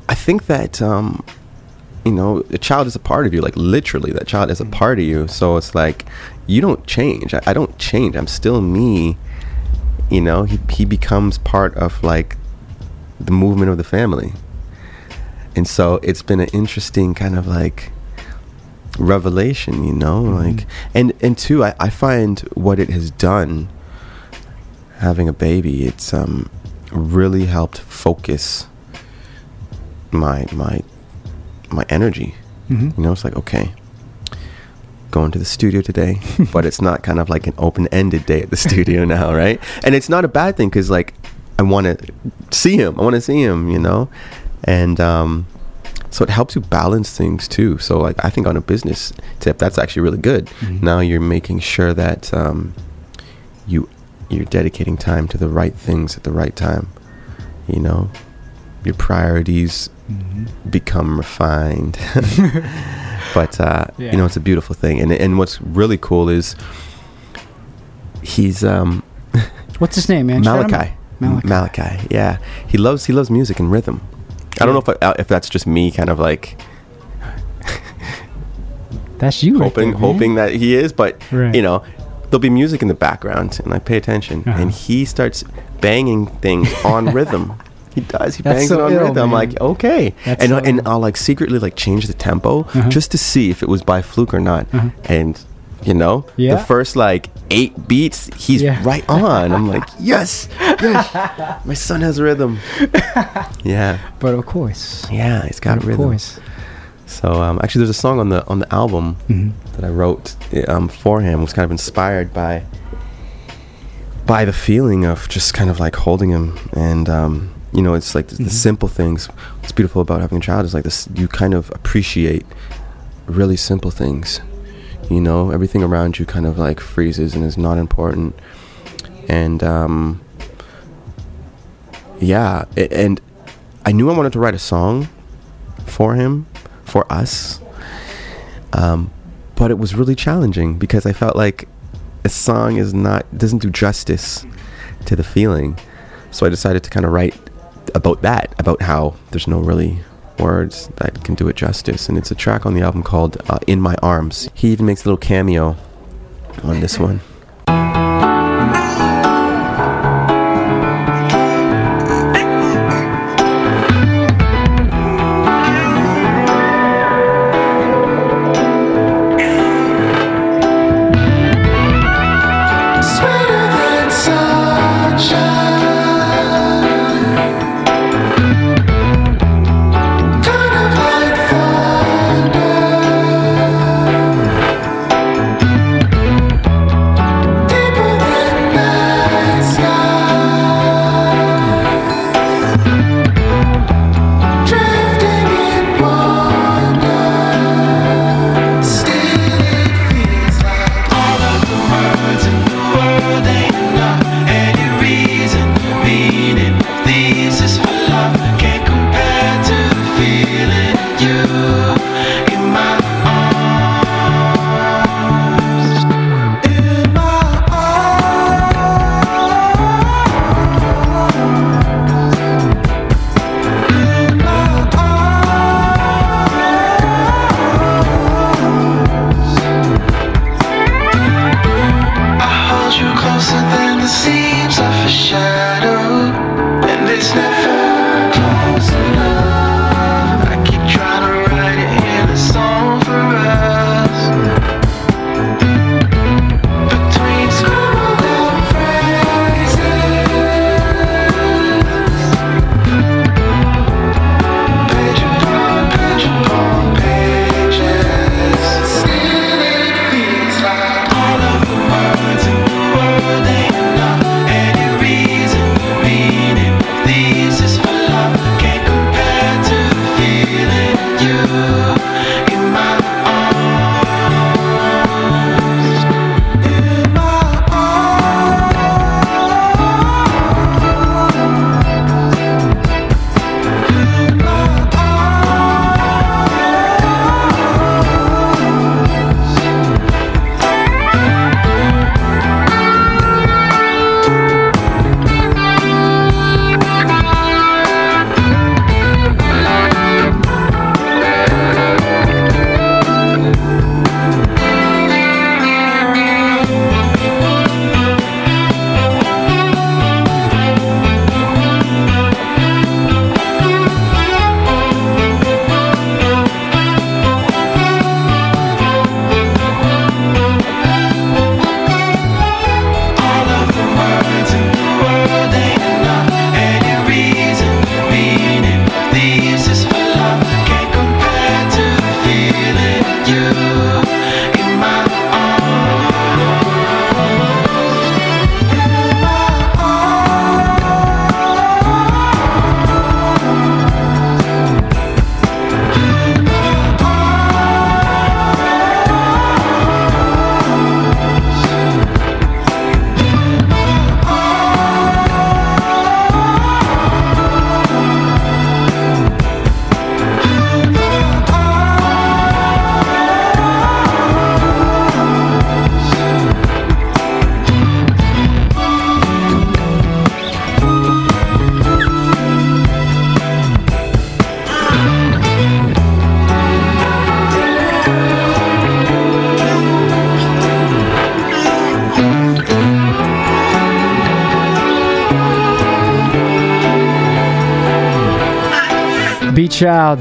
I think that um, you know, a child is a part of you. Like literally, that child is a part of you. So it's like you don't change. I, I don't change. I'm still me. You know, he he becomes part of like the movement of the family. And so it's been an interesting kind of like revelation, you know, like and and two, I, I find what it has done having a baby, it's um really helped focus my my my energy. Mhm. You know, it's like okay, going to the studio today, *laughs* but it's not kind of like an open-ended day at the studio *laughs* now, right? And it's not a bad thing because like I want to see him. I want to see him, you know, and um, so it helps you balance things too. So like I think on a business tip, that's actually really good. Mhm. Now you're making sure that um, you you're dedicating time to the right things at the right time. You know, your priorities become refined. *laughs* but uh, Yeah. you know, it's a beautiful thing. And and what's really cool is he's um, *laughs* What's his name, man? Malachi. Malachi. Malachi. Yeah, he loves he loves music and rhythm. I don't know if I, uh, if that's just me, kind of like *laughs* That's you. hoping there, hoping that he is, but Right. you know, there'll be music in the background, and I pay attention, Uh-huh. and he starts banging things on rhythm. He does. He That's bangs so it on ill, rhythm. I'm like, okay, That's and so and ill. Like secretly like change the tempo Uh-huh. just to see if it was by fluke or not, Uh-huh. and. You know, Yeah. the first like eight beats, he's Yeah. right on. I'm like, *laughs* yes, yes, my son has rhythm. *laughs* Yeah, But of course. yeah, he's got Of rhythm. course. So um, actually, there's a song on the on the album Mhm. that I wrote um, for him. Was kind of inspired by by the feeling of just kind of like holding him, and um, you know, it's like the, the Mhm. simple things. What's beautiful about having a child is like this: you kind of appreciate really simple things. You know, everything around you kind of like freezes and is not important, and um, yeah, a- and I knew I wanted to write a song for him, for us. Um, but it was really challenging because I felt like a song is not doesn't do justice to the feeling. So I decided to kind of write about that, about how there's no really words that can do it justice. And it's a track on the album called uh, "In My Arms." He even makes a little cameo on this one. Child.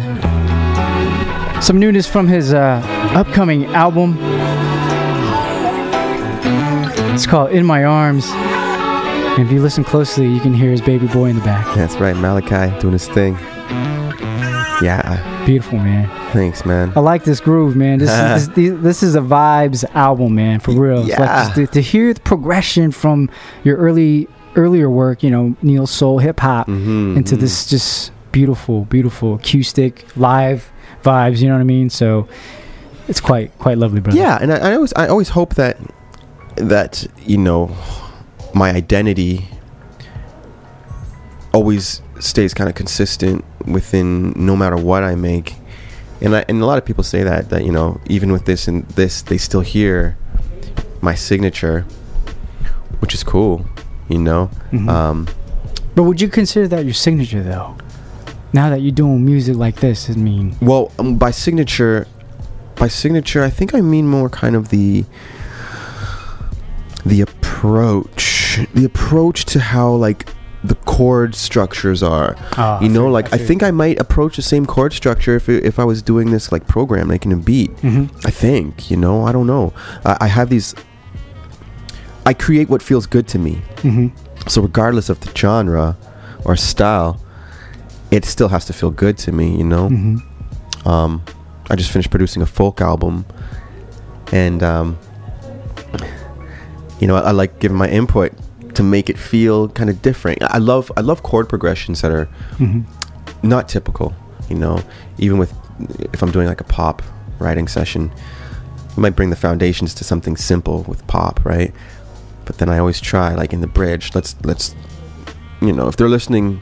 Some newness from his uh, upcoming album. It's called In My Arms. And if you listen closely, you can hear his baby boy in the back. That's right, Malachi doing his thing. Yeah. Beautiful, man. Thanks, man. I like this groove, man. This is *laughs* this, this is a vibes album, man, for real. Like Yeah. just to, to hear the progression from your early earlier work, you know, neo soul, hip hop, Mm-hmm, into this just beautiful, beautiful acoustic live vibes. You know what I mean? So it's quite quite lovely, brother. Yeah, and I, I always I always hope that that you know my identity always stays kind of consistent within no matter what I make. And I, and a lot of people say that that you know even with this and this they still hear my signature, which is cool, you know. Mhm. Um, But would you consider that your signature though? Now that you're doing music like this, I mean, Well, um, by signature, by signature, I think I mean more kind of the the approach, the approach to how like the chord structures are. Ah, you I know, like I I, think I might approach the same chord structure if it, if I was doing this like program making a beat. Mhm. I think, you know, I don't know. I, I have these. I create what feels good to me. Mhm. So regardless of the genre or style, it still has to feel good to me. You know. Mhm. Um, I just finished producing a folk album, and um, you know, I, I like giving my input to make it feel kind of different. I love I love chord progressions that are Mhm. not typical. You know, even with if I'm doing like a pop writing session, we might bring the foundations to something simple with pop, right? But then I always try, like in the bridge, let's let's, you know, if they're listening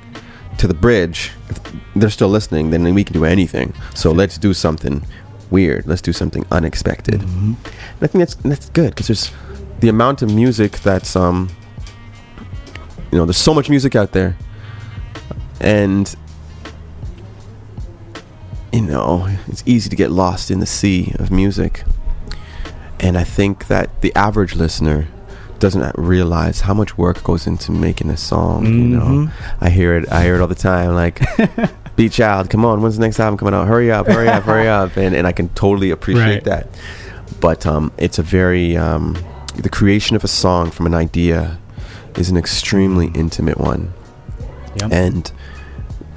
to the bridge, if they're still listening, then we can do anything. So let's do something weird. Let's do something unexpected. And I think that's that's good because there's the amount of music that's um, you know, there's so much music out there, and you know, it's easy to get lost in the sea of music. And I think that the average listener doesn't realize how much work goes into making a song. You know, Mhm. I hear it. I hear it all the time. Like, *laughs* "Beatchild, come on, when's the next album coming out? Hurry up, hurry up, hurry *laughs* up!" And and I can totally appreciate Right. that. But um, it's a very um, the creation of a song from an idea is an extremely intimate one, Yep. and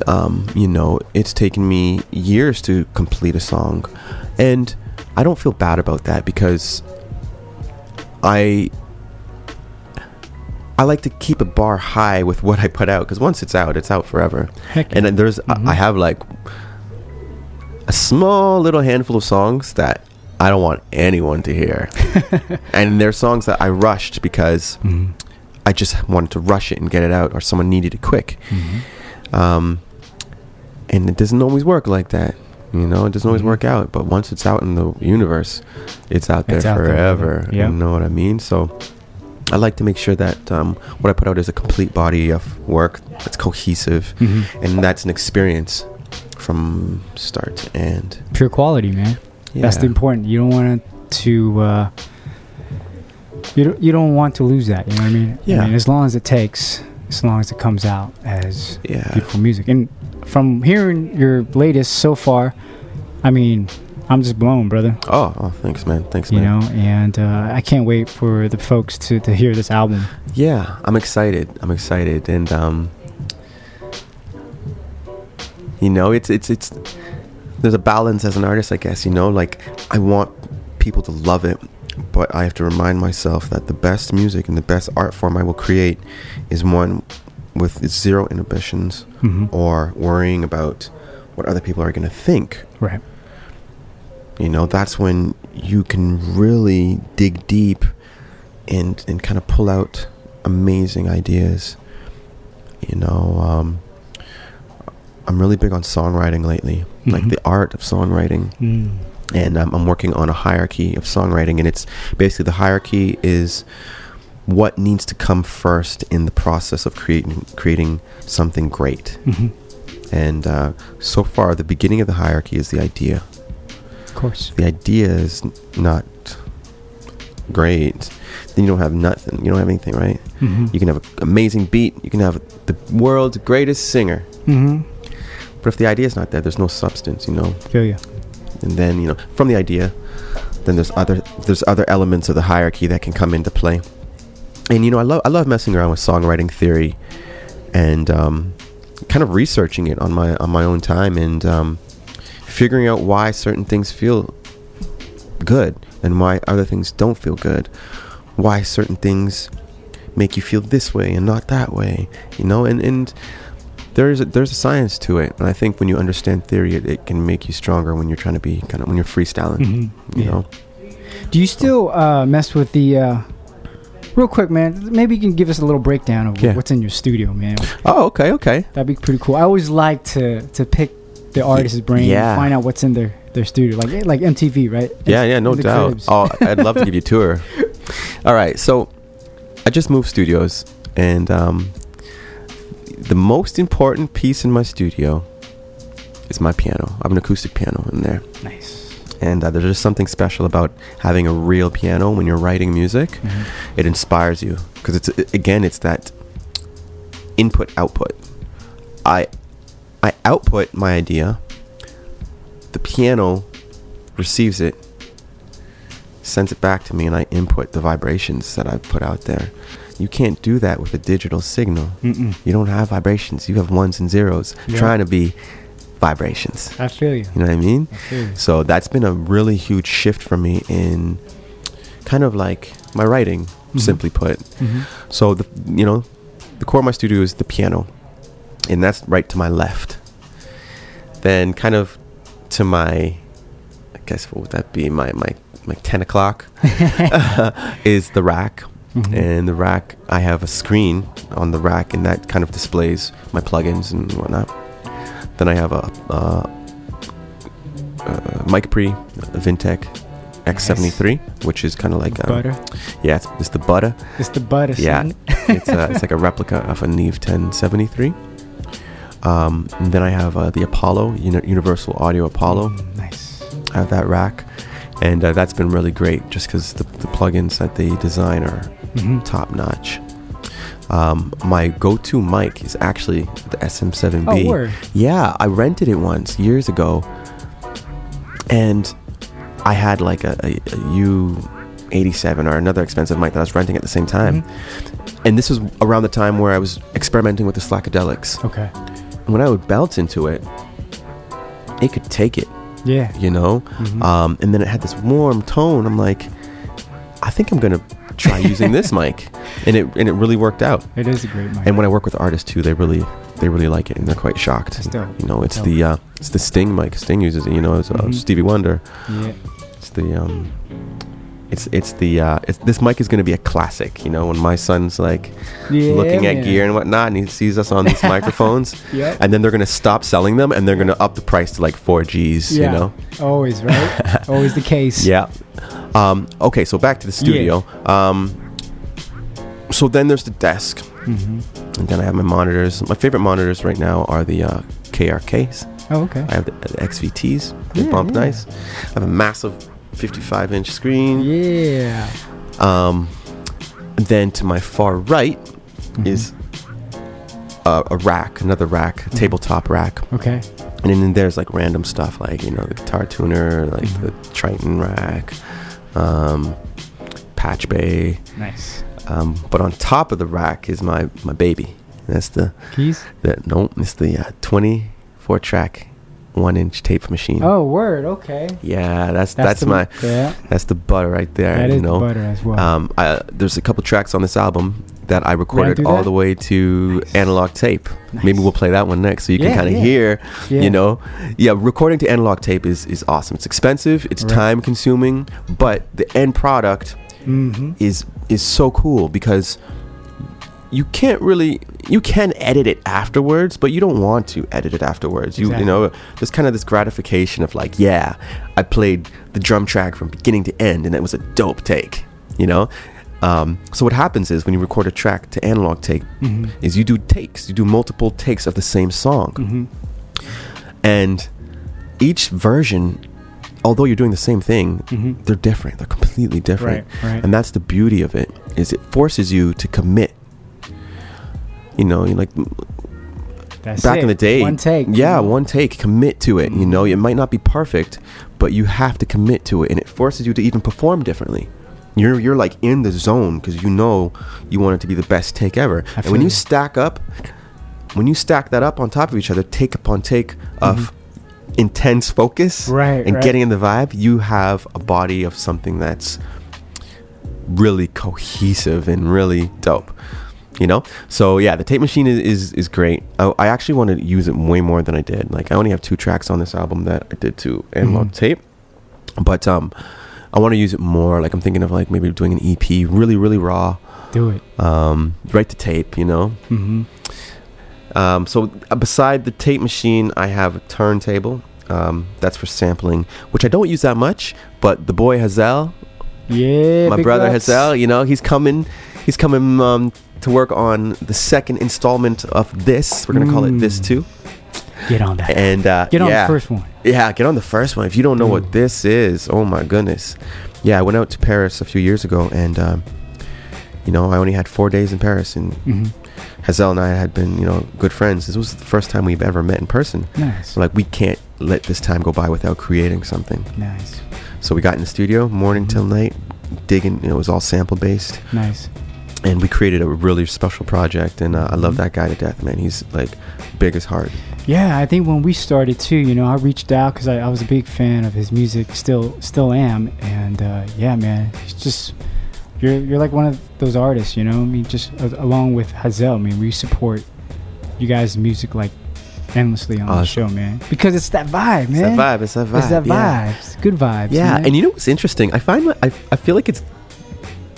um, you know, it's taken me years to complete a song, and I don't feel bad about that because I I like to keep a bar high with what I put out because once it's out, it's out forever. Heck And then there's Mm-hmm. I have like a small little handful of songs that I don't want anyone to hear, *laughs* and they're songs that I rushed because Mm-hmm. I just wanted to rush it and get it out, or someone needed it quick. Mm-hmm. Um, and it doesn't always work like that. You know, it doesn't always Mm-hmm. work out. But once it's out in the universe, it's out there It's out there, forever. brother. Yep. You know what I mean? So I like to make sure that um, what I put out is a complete body of work that's cohesive, Mhm. and that's an experience from start to end. pure quality, man. That's the important. You don't want to. Uh, you don't. You don't want to lose that. You know what I mean? Yeah. I mean, as long as it takes, as long as it comes out as Yeah. beautiful music, and from hearing your latest so far, I mean, I'm just blown, brother. Oh, oh thanks, man. Thanks, You man. You know, and uh, I can't wait for the folks to, to hear this album. Yeah, I'm excited. I'm excited, and um, you know, it's it's it's there's a balance as an artist, I guess. You know, like I want people to love it, but I have to remind myself that the best music and the best art form I will create is one with zero inhibitions Mhm. or worrying about what other people are going to think. Right. You know, that's when you can really dig deep and and kind of pull out amazing ideas. You know, um, I'm really big on songwriting lately, like Mhm. the art of songwriting. Mm. And um, I'm working on a hierarchy of songwriting, and it's basically the hierarchy is what needs to come first in the process of creating creating something great. Mhm. And uh, so far, the beginning of the hierarchy is the idea. Of course. The idea is not great. Then you don't have nothing. You don't have anything, right? Mhm. You can have an amazing beat. You can have the world's greatest singer. Mm-hmm. But if the idea is not there, there's no substance, you know. Feel you. And then you know, from the idea, then there's other there's other elements of the hierarchy that can come into play. And you know, I love I love messing around with songwriting theory, and um, kind of researching it on my on my own time and um, figuring out why certain things feel good and why other things don't feel good, why certain things make you feel this way and not that way, you know, and and there's a, there's a science to it, and I think when you understand theory, it, it can make you stronger when you're trying to be kind of when you're freestyling, Mhm, you yeah. know. Do you still uh, mess with the? Uh, real quick, man. Maybe you can give us a little breakdown of Yeah. what's in your studio, man. Oh, okay, okay. That'd be pretty cool. I always like to to pick the artist's brain, yeah. find out what's in their their studio, like like MTV, right? Yeah, In- yeah, no doubt. Oh, *laughs* I'd love to give you a tour. All right, so I just moved studios, and um, the most important piece in my studio is my piano. I have an acoustic piano in there. Nice. And uh, there's just something special about having a real piano when you're writing music. Mhm. It inspires you because it's again, it's that input output. I I output my idea. The piano receives it, sends it back to me, and I input the vibrations that I've put out there. You can't do that with a digital signal. Mm-mm. You don't have vibrations. You have ones and zeros Yeah. trying to be vibrations. I feel you. You know what I mean? feel you. So that's been a really huge shift for me in kind of like my writing, Mhm. simply put. Mhm. So the you know, the core of my studio is the piano, and that's right to my left. Then kind of to my, I guess what would that be? My my my ten o'clock *laughs* *laughs* is the rack. Mhm. And the rack, I have a screen on the rack, and that kind of displays my plugins and whatnot. Then I have a, uh, uh, Mic Pre, a Vintech X73, which is kind of like a, Butter. Yeah, it's, it's the butter. It's the butter. Yeah, it's uh, it's like a replica of a Neve 1073. Um, and then I have uh, the Apollo, Uni- Universal Audio Apollo. nice. I have that rack, and uh, that's been really great just because the, the plugins that they design are Mhm. top notch. Um, my go-to mic is actually the SM7B. Oh, word. Yeah, I rented it once years ago, and I had like a, a, a U87 or another expensive mic that I was renting at the same time. And this was around the time where I was experimenting with the Slakadeliqs. Okay. And when I would belt into it, it could take it. Yeah. You know? Mhm. Um, and then it had this warm tone. I'm like, I think I'm gonna try using this *laughs* mic. And it and it really worked out. It is a great mic. And when I work with artists too, they really they really like it and they're quite shocked. That's dope. You know, it's Dope. the uh, it's the Sting mic. Sting uses it. You know, it's uh, Mhm. Stevie Wonder. Yeah. It's the um, it's it's the uh, it's, this mic is gonna be a classic. You know, when my son's like Yeah, looking at gear and whatnot, and he sees us on these *laughs* microphones, Yep. and then they're gonna stop selling them and they're gonna up the price to like four G's. Yeah. You know. Always right. *laughs* Always the case. Yeah. Um, okay, so back to the studio. Um, so then there's the desk, Mhm. and then I have my monitors. My favorite monitors right now are the uh, KRKs. Oh, okay. I have the, the XVTs. They Yeah, bump yeah. nice. I have a massive 55 inch screen. Yeah. Um, then to my far right Mm-hmm. is a, a rack, another rack, Mm-hmm. tabletop rack. Okay. And then there's like random stuff like, you know, the guitar tuner, like Mm-hmm. the Triton rack, um, Patch Bay. Nice. Um, but on top of the rack is my, my baby. That's the Keys? The, no, it's the uh, 24 track, one inch tape machine. Oh, word. Okay. Yeah, that's That's that's, the- my yeah. that's the butter right there. That you is the know? butter as well. Um, I, there's a couple tracks on this album that I recorded all that? the way to analog tape. Maybe we'll play that one next, so you Yeah, can kind of yeah. hear. Yeah. You know, yeah, recording to analog tape is is awesome. It's expensive, it's Right. time consuming, but the end product Mhm. is is so cool because you can't really you can edit it afterwards but you don't want to edit it afterwards you Exactly. you know there's kind of this gratification of like yeah i played the drum track from beginning to end and it was a dope take you know um, so what happens is when you record a track to analog tape Mhm. is you do takes you do multiple takes of the same song Mhm. and each version although you're doing the same thing Mhm. they're different they're completely different Right, right. and that's the beauty of it is it forces you to commit you know you like That's back it. in the day, One take, Yeah, one take. Commit to it. You know, it might not be perfect, but you have to commit to it, and it forces you to even perform differently. You're you're like in the zone because you know you want it to be the best take ever. and when you you. stack up, when you stack that up on top of each other, take upon take of intense focus, Mm-hmm. Right, and right. getting in the vibe, you have a body of something that's really cohesive and really dope you know so yeah the tape machine is is, is great I, I actually want to use it way more than i did like i only have two tracks on this album that i did to analog Mhm. tape but um i want to use it more like i'm thinking of like maybe doing an ep really really raw Do it. um right to tape you know Mm-hmm. um, so uh, beside the tape machine, I have a turntable. Um, that's for sampling, which I don't use that much. But the boy Hazel, Yeah, my brother. Hazel, you know, he's coming. He's coming um, to work on the second installment of this. We're gonna call it this Mm. too. Get on that. And uh, Get on yeah. the first one. Yeah, get on the first one. If you don't know what this is, oh my goodness. Yeah, I went out to Paris a few years ago, and um, you know, I only had four days in Paris, and Mhm. Hazel and I had been, you know, good friends. This was the first time we've ever met in person. Nice. So like, we can't let this time go by without creating something. Nice. So we got in the studio morning till night, digging. You know, it was all sample based Nice. And we created a really special project and uh, i love Mm-hmm. that guy to death man he's like big as heart Yeah, I think when we started too, you know, I reached out because I, I was a big fan of his music, still still am, and uh, yeah, man, it's just you're you're like one of those artists, you know. I mean, just uh, along with Hazel, I mean, we support you guys' music like endlessly on the show, man, because it's that vibe, man. it's that vibe it's that vibe It's that yeah. vibe. It's good vibes. yeah man. and you know what's interesting i find I, I feel like it's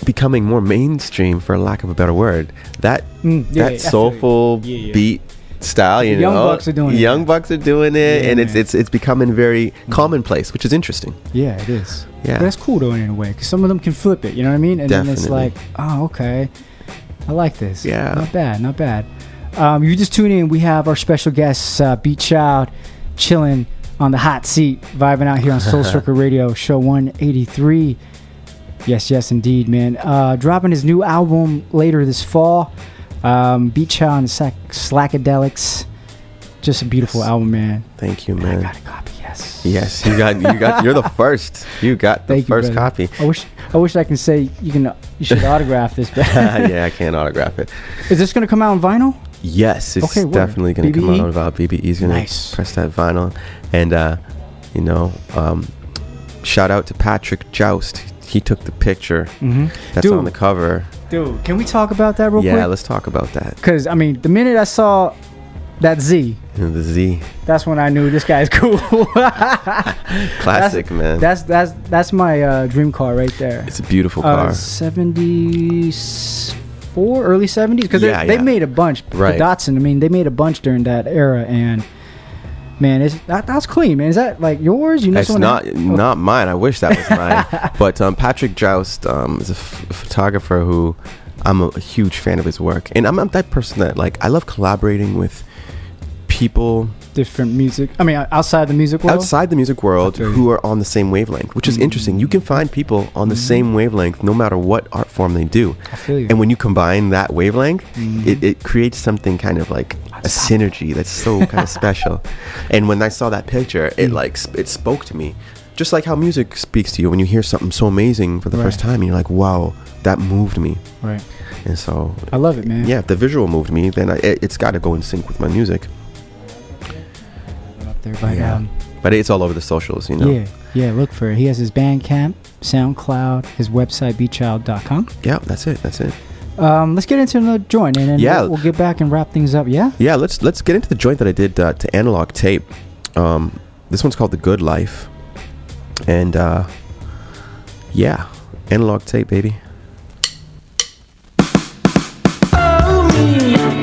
becoming more mainstream for lack of a better word that Mm, yeah, that feel soulful. Yeah, yeah. beat style you Young know Bucks are doing it. young bucks are doing it Yeah, and it's it's it's becoming very commonplace which is interesting Yeah, it is. Yeah. but that's cool though in a way because some of them can flip it. You know what I mean? And then it's like, oh, okay, I like this. Yeah. not bad, not bad. Um, you just tune in. We have our special guest, uh, Beatchild, chilling on the hot seat, vibing out here on Soul *laughs* Circle Radio, show 183. Yes, yes, indeed, man. Uh, dropping his new album later this fall. Um, Beatchild and Slakadeliqs. Just a beautiful album, man. thank you man I got a copy, yes. yes you got you got you're the first you got the Thank first brother. copy I wish I wish I can say you can you should *laughs* autograph this. But *laughs* yeah i can't autograph it Is this gonna come out on vinyl? Yes, it's Okay, definitely going to come out on about BBE's going Nice. to press that vinyl, and uh, you know, um, shout out to Patrick Joust. He took the picture Mhm. that's Dude. on the cover. Dude, can we talk about that real yeah, quick? Yeah, let's talk about that. Because I mean, the minute I saw that Z, the Z that's when I knew this guy's *laughs* cool. classic, that's, man. That's that's that's my uh, dream car right there. it's a beautiful Uh, car. Seventy four, early seventies, because Yeah, they yeah. made a bunch. Right. The Datsun, I mean, they made a bunch during that era, and man, it's that, that's clean, man. Is that like yours? You know it's not that- not mine. I wish that was *laughs* mine. but um, Patrick Joust um, is a f- photographer who I'm a huge fan of his work, and I'm, I'm that person that like I love collaborating with people different music. I mean, outside the music world. outside the music world who are on the same wavelength, which is Mm-hmm. interesting. You can find people on the same wavelength no matter what art form they do. I feel you. And when you combine that wavelength, Mhm. it, it creates something kind of like a synergy that's so kind of *laughs* special. And when I saw that picture, Mm. it like it spoke to me. Just like how music speaks to you when you hear something so amazing for the first time, and you're like, "Wow, that moved me." Right. And so, I love it, man. yeah, if the visual moved me, then I, it, it's got to go in sync with my music. Up there, but Yeah. um, But it's all over the socials, you know. yeah, yeah. Look for it. He has his Bandcamp, SoundCloud, his website, beatchild.com. Yeah, that's it. That's it. Um, let's get into another joint, and then Yeah. we'll, we'll get back and wrap things up. Yeah. Yeah, let's let's get into the joint that I did uh, to analog tape. Um, this one's called the Good Life, and uh, yeah, analog tape, baby. Oh me, oh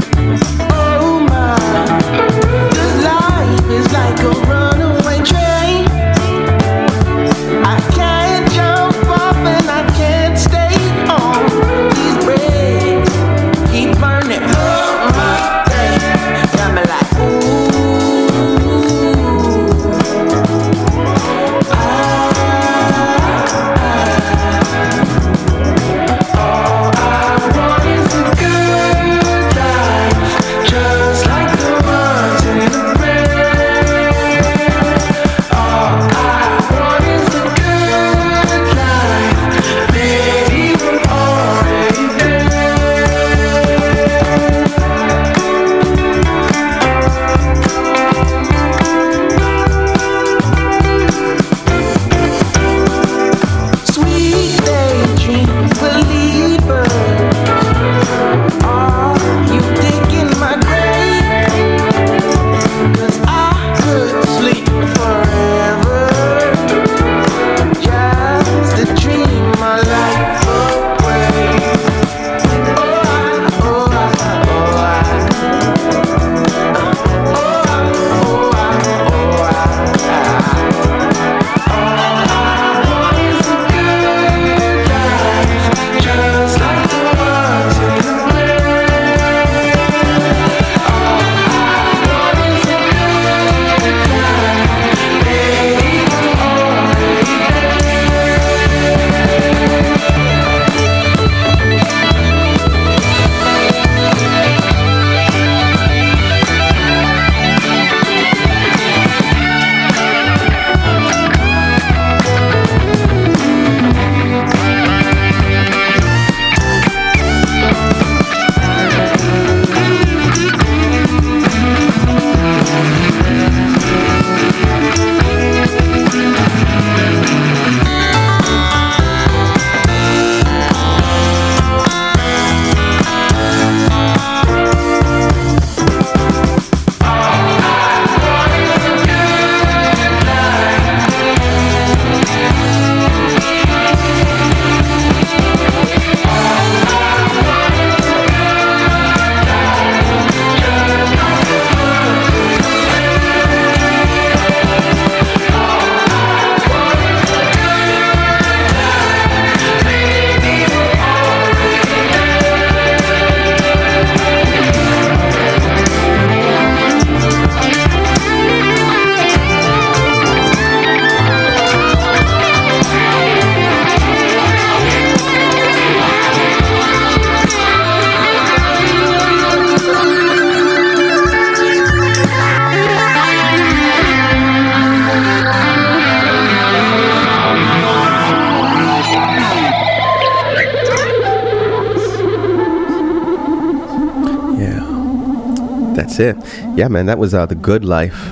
Yeah, man. That was uh, the Good Life.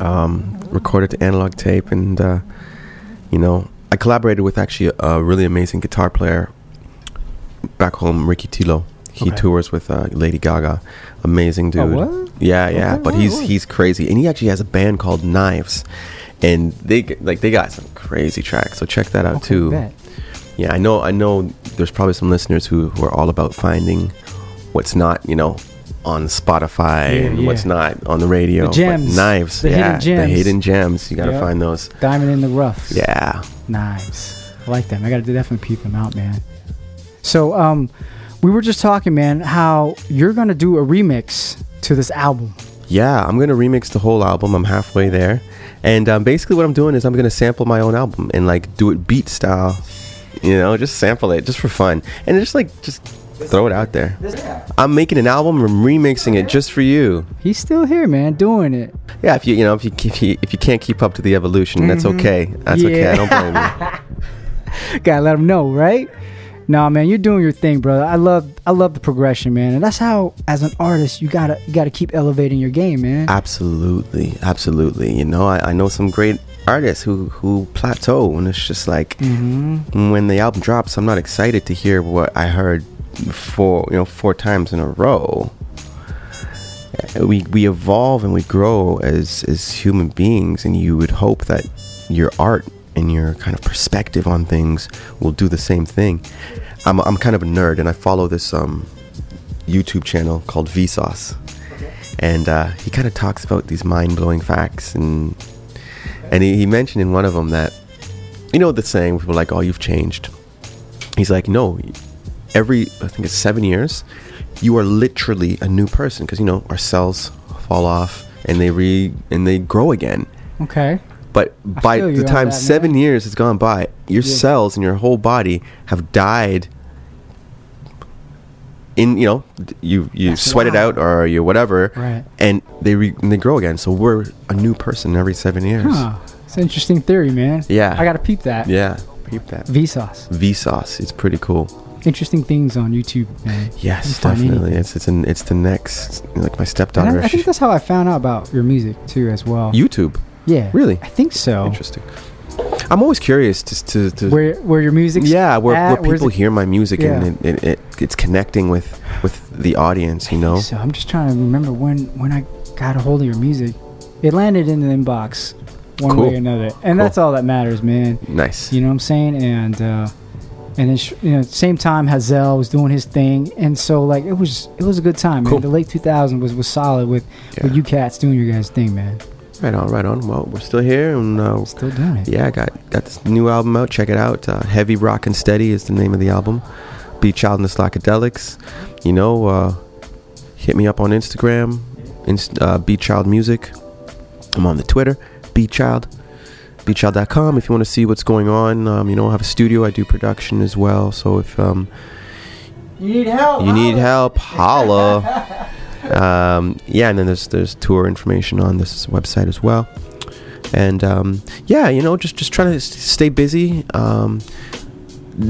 Um, recorded to analog tape, and uh, you know, I collaborated with actually a, really amazing guitar player back home, Ricky Tillo. He Okay. tours with uh, Lady Gaga. Amazing dude. Oh? Yeah, yeah. Okay, but he's he's crazy, and he actually has a band called Knives, and they like they got some crazy tracks. So check that out Okay, too. bet. Yeah, I know. I know. There's probably some listeners who, who are all about finding what's not, you know, on Spotify Yeah, and yeah. what's not on the radio. The gems. knives. The yeah, hidden gems. the hidden gems. You got to Yep. find those. Diamond in the rough. Yeah. Knives. I like them. I got to definitely peep them out, man. So, um, we were just talking, man, how you're gonna do a remix to this album. Yeah, I'm gonna remix the whole album. I'm halfway there, and um, basically what I'm doing is I'm gonna sample my own album and like do it beat style. You know, just sample it just for fun, and just like just throw it out there. I'm making an album. I'm remixing it just for you. He's still here, man, doing it. Yeah, if you you know if you if you, if you can't keep up to the evolution, that's Mhm. okay. That's okay. I don't blame you. *laughs* Gotta let him know, right? Nah, man, you're doing your thing, brother. I love, I love the progression, man, and that's how, as an artist, you gotta, you gotta keep elevating your game, man. Absolutely, absolutely. You know, I, I know some great artists who who plateau, and it's just like Mhm. when the album drops, I'm not excited to hear what I heard four you know four times in a row. We we evolve and we grow as as human beings, and you would hope that your art and your kind of perspective on things will do the same thing. I'm I'm kind of a nerd, and I follow this um YouTube channel called Vsauce and uh, he kind of talks about these mind-blowing facts and and he, he mentioned in one of them that you know the saying people like oh you've changed he's like no every i think it's seven years you are literally a new person because you know our cells fall off and they re and they grow again Okay. but I by the time that, seven years has gone by your Yeah. cells in your whole body have died in you know you you That's sweat it out or you whatever Right. and they re- and they grow again so we're a new person every seven years Huh. It's an interesting theory, man. Yeah. I gotta peep that. yeah peep that Vsauce. vsauce it's pretty cool Interesting things on YouTube, man. yes definitely anything. it's it's an it's the next like my stepdaughter I, I think that's how I found out about your music too, as well. youtube Yeah. really I think so. interesting i'm always curious to to, to Where where your music's yeah where, at, where people hear my music Yeah. and it, it, it it's connecting with with the audience you know So I'm just trying to remember when when I got a hold of your music. It landed in the inbox one Cool. way or another, and that's all that matters, man. nice You know what I'm saying? And uh, and then you know, same time Hazel was doing his thing, and so like it was it was a good time, man. The late 2000s was was solid with with you cats doing your guys' thing, man. right on right on. Well we're still here and uh, Still doing it. yeah I got got this new album out. Check it out. Uh, heavy rock and steady is the name of the album. Beatchild and the slakadeliqs you know uh hit me up on instagram inst- uh, beatchild music. I'm on the twitter beatchild beatchild.com if you want to see what's going on. Um, you know i have a studio i do production as well so if um You need help. you need help holla. *laughs* Um, yeah and then there's there's tour information on this website as well. And um, yeah you know just just trying to stay busy um,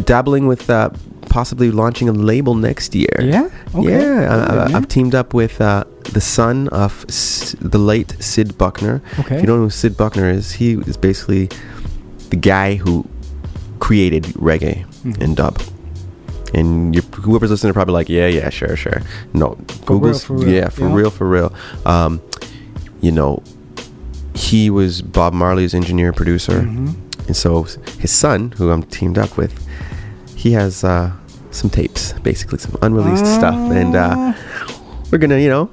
dabbling with uh, possibly launching a label next year Yeah? Okay. yeah I, Good, I, man. i've teamed up with uh, the son of S- the late sid bucknor Okay. if you don't know who sid bucknor is he is basically the guy who created reggae Mhm. and dub and whoever's listening are probably like, yeah, yeah, sure, sure. No, Google's, yeah, for yeah. real, for real. Um, you know, he was Bob Marley's engineer producer, Mhm. and so his son, who I'm teamed up with, he has uh, some tapes, basically some unreleased stuff, and uh, we're gonna, you know.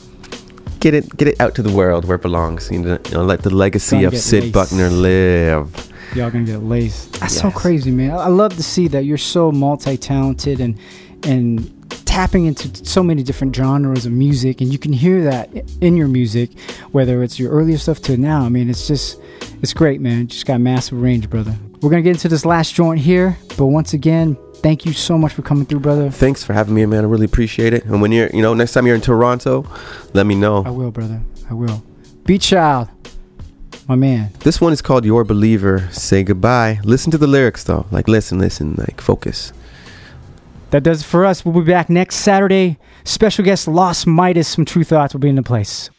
Get it, get it out to the world where it belongs. You know, you know let the legacy of Sid laced. Bucknor live. Y'all gonna get laced. That's so crazy, man. I I love to see that you're so multi-talented and and tapping into so many different genres of music, and you can hear that in your music, whether it's your earlier stuff to now. I mean, it's just it's great, man. Just got massive range, brother. We're gonna get into this last joint here, but once again, thank you so much for coming through, brother. Thanks for having me, man. I really appreciate it. And when you're, you know, next time you're in Toronto, let me know. I will, brother. I will. Beatchild, my man. This one is called Your Believer. Say goodbye. Listen to the lyrics though. Like listen, listen, like focus. That does it for us. We'll be back next Saturday. Special guest Lost Midas from Tru Thoughts will be in the place.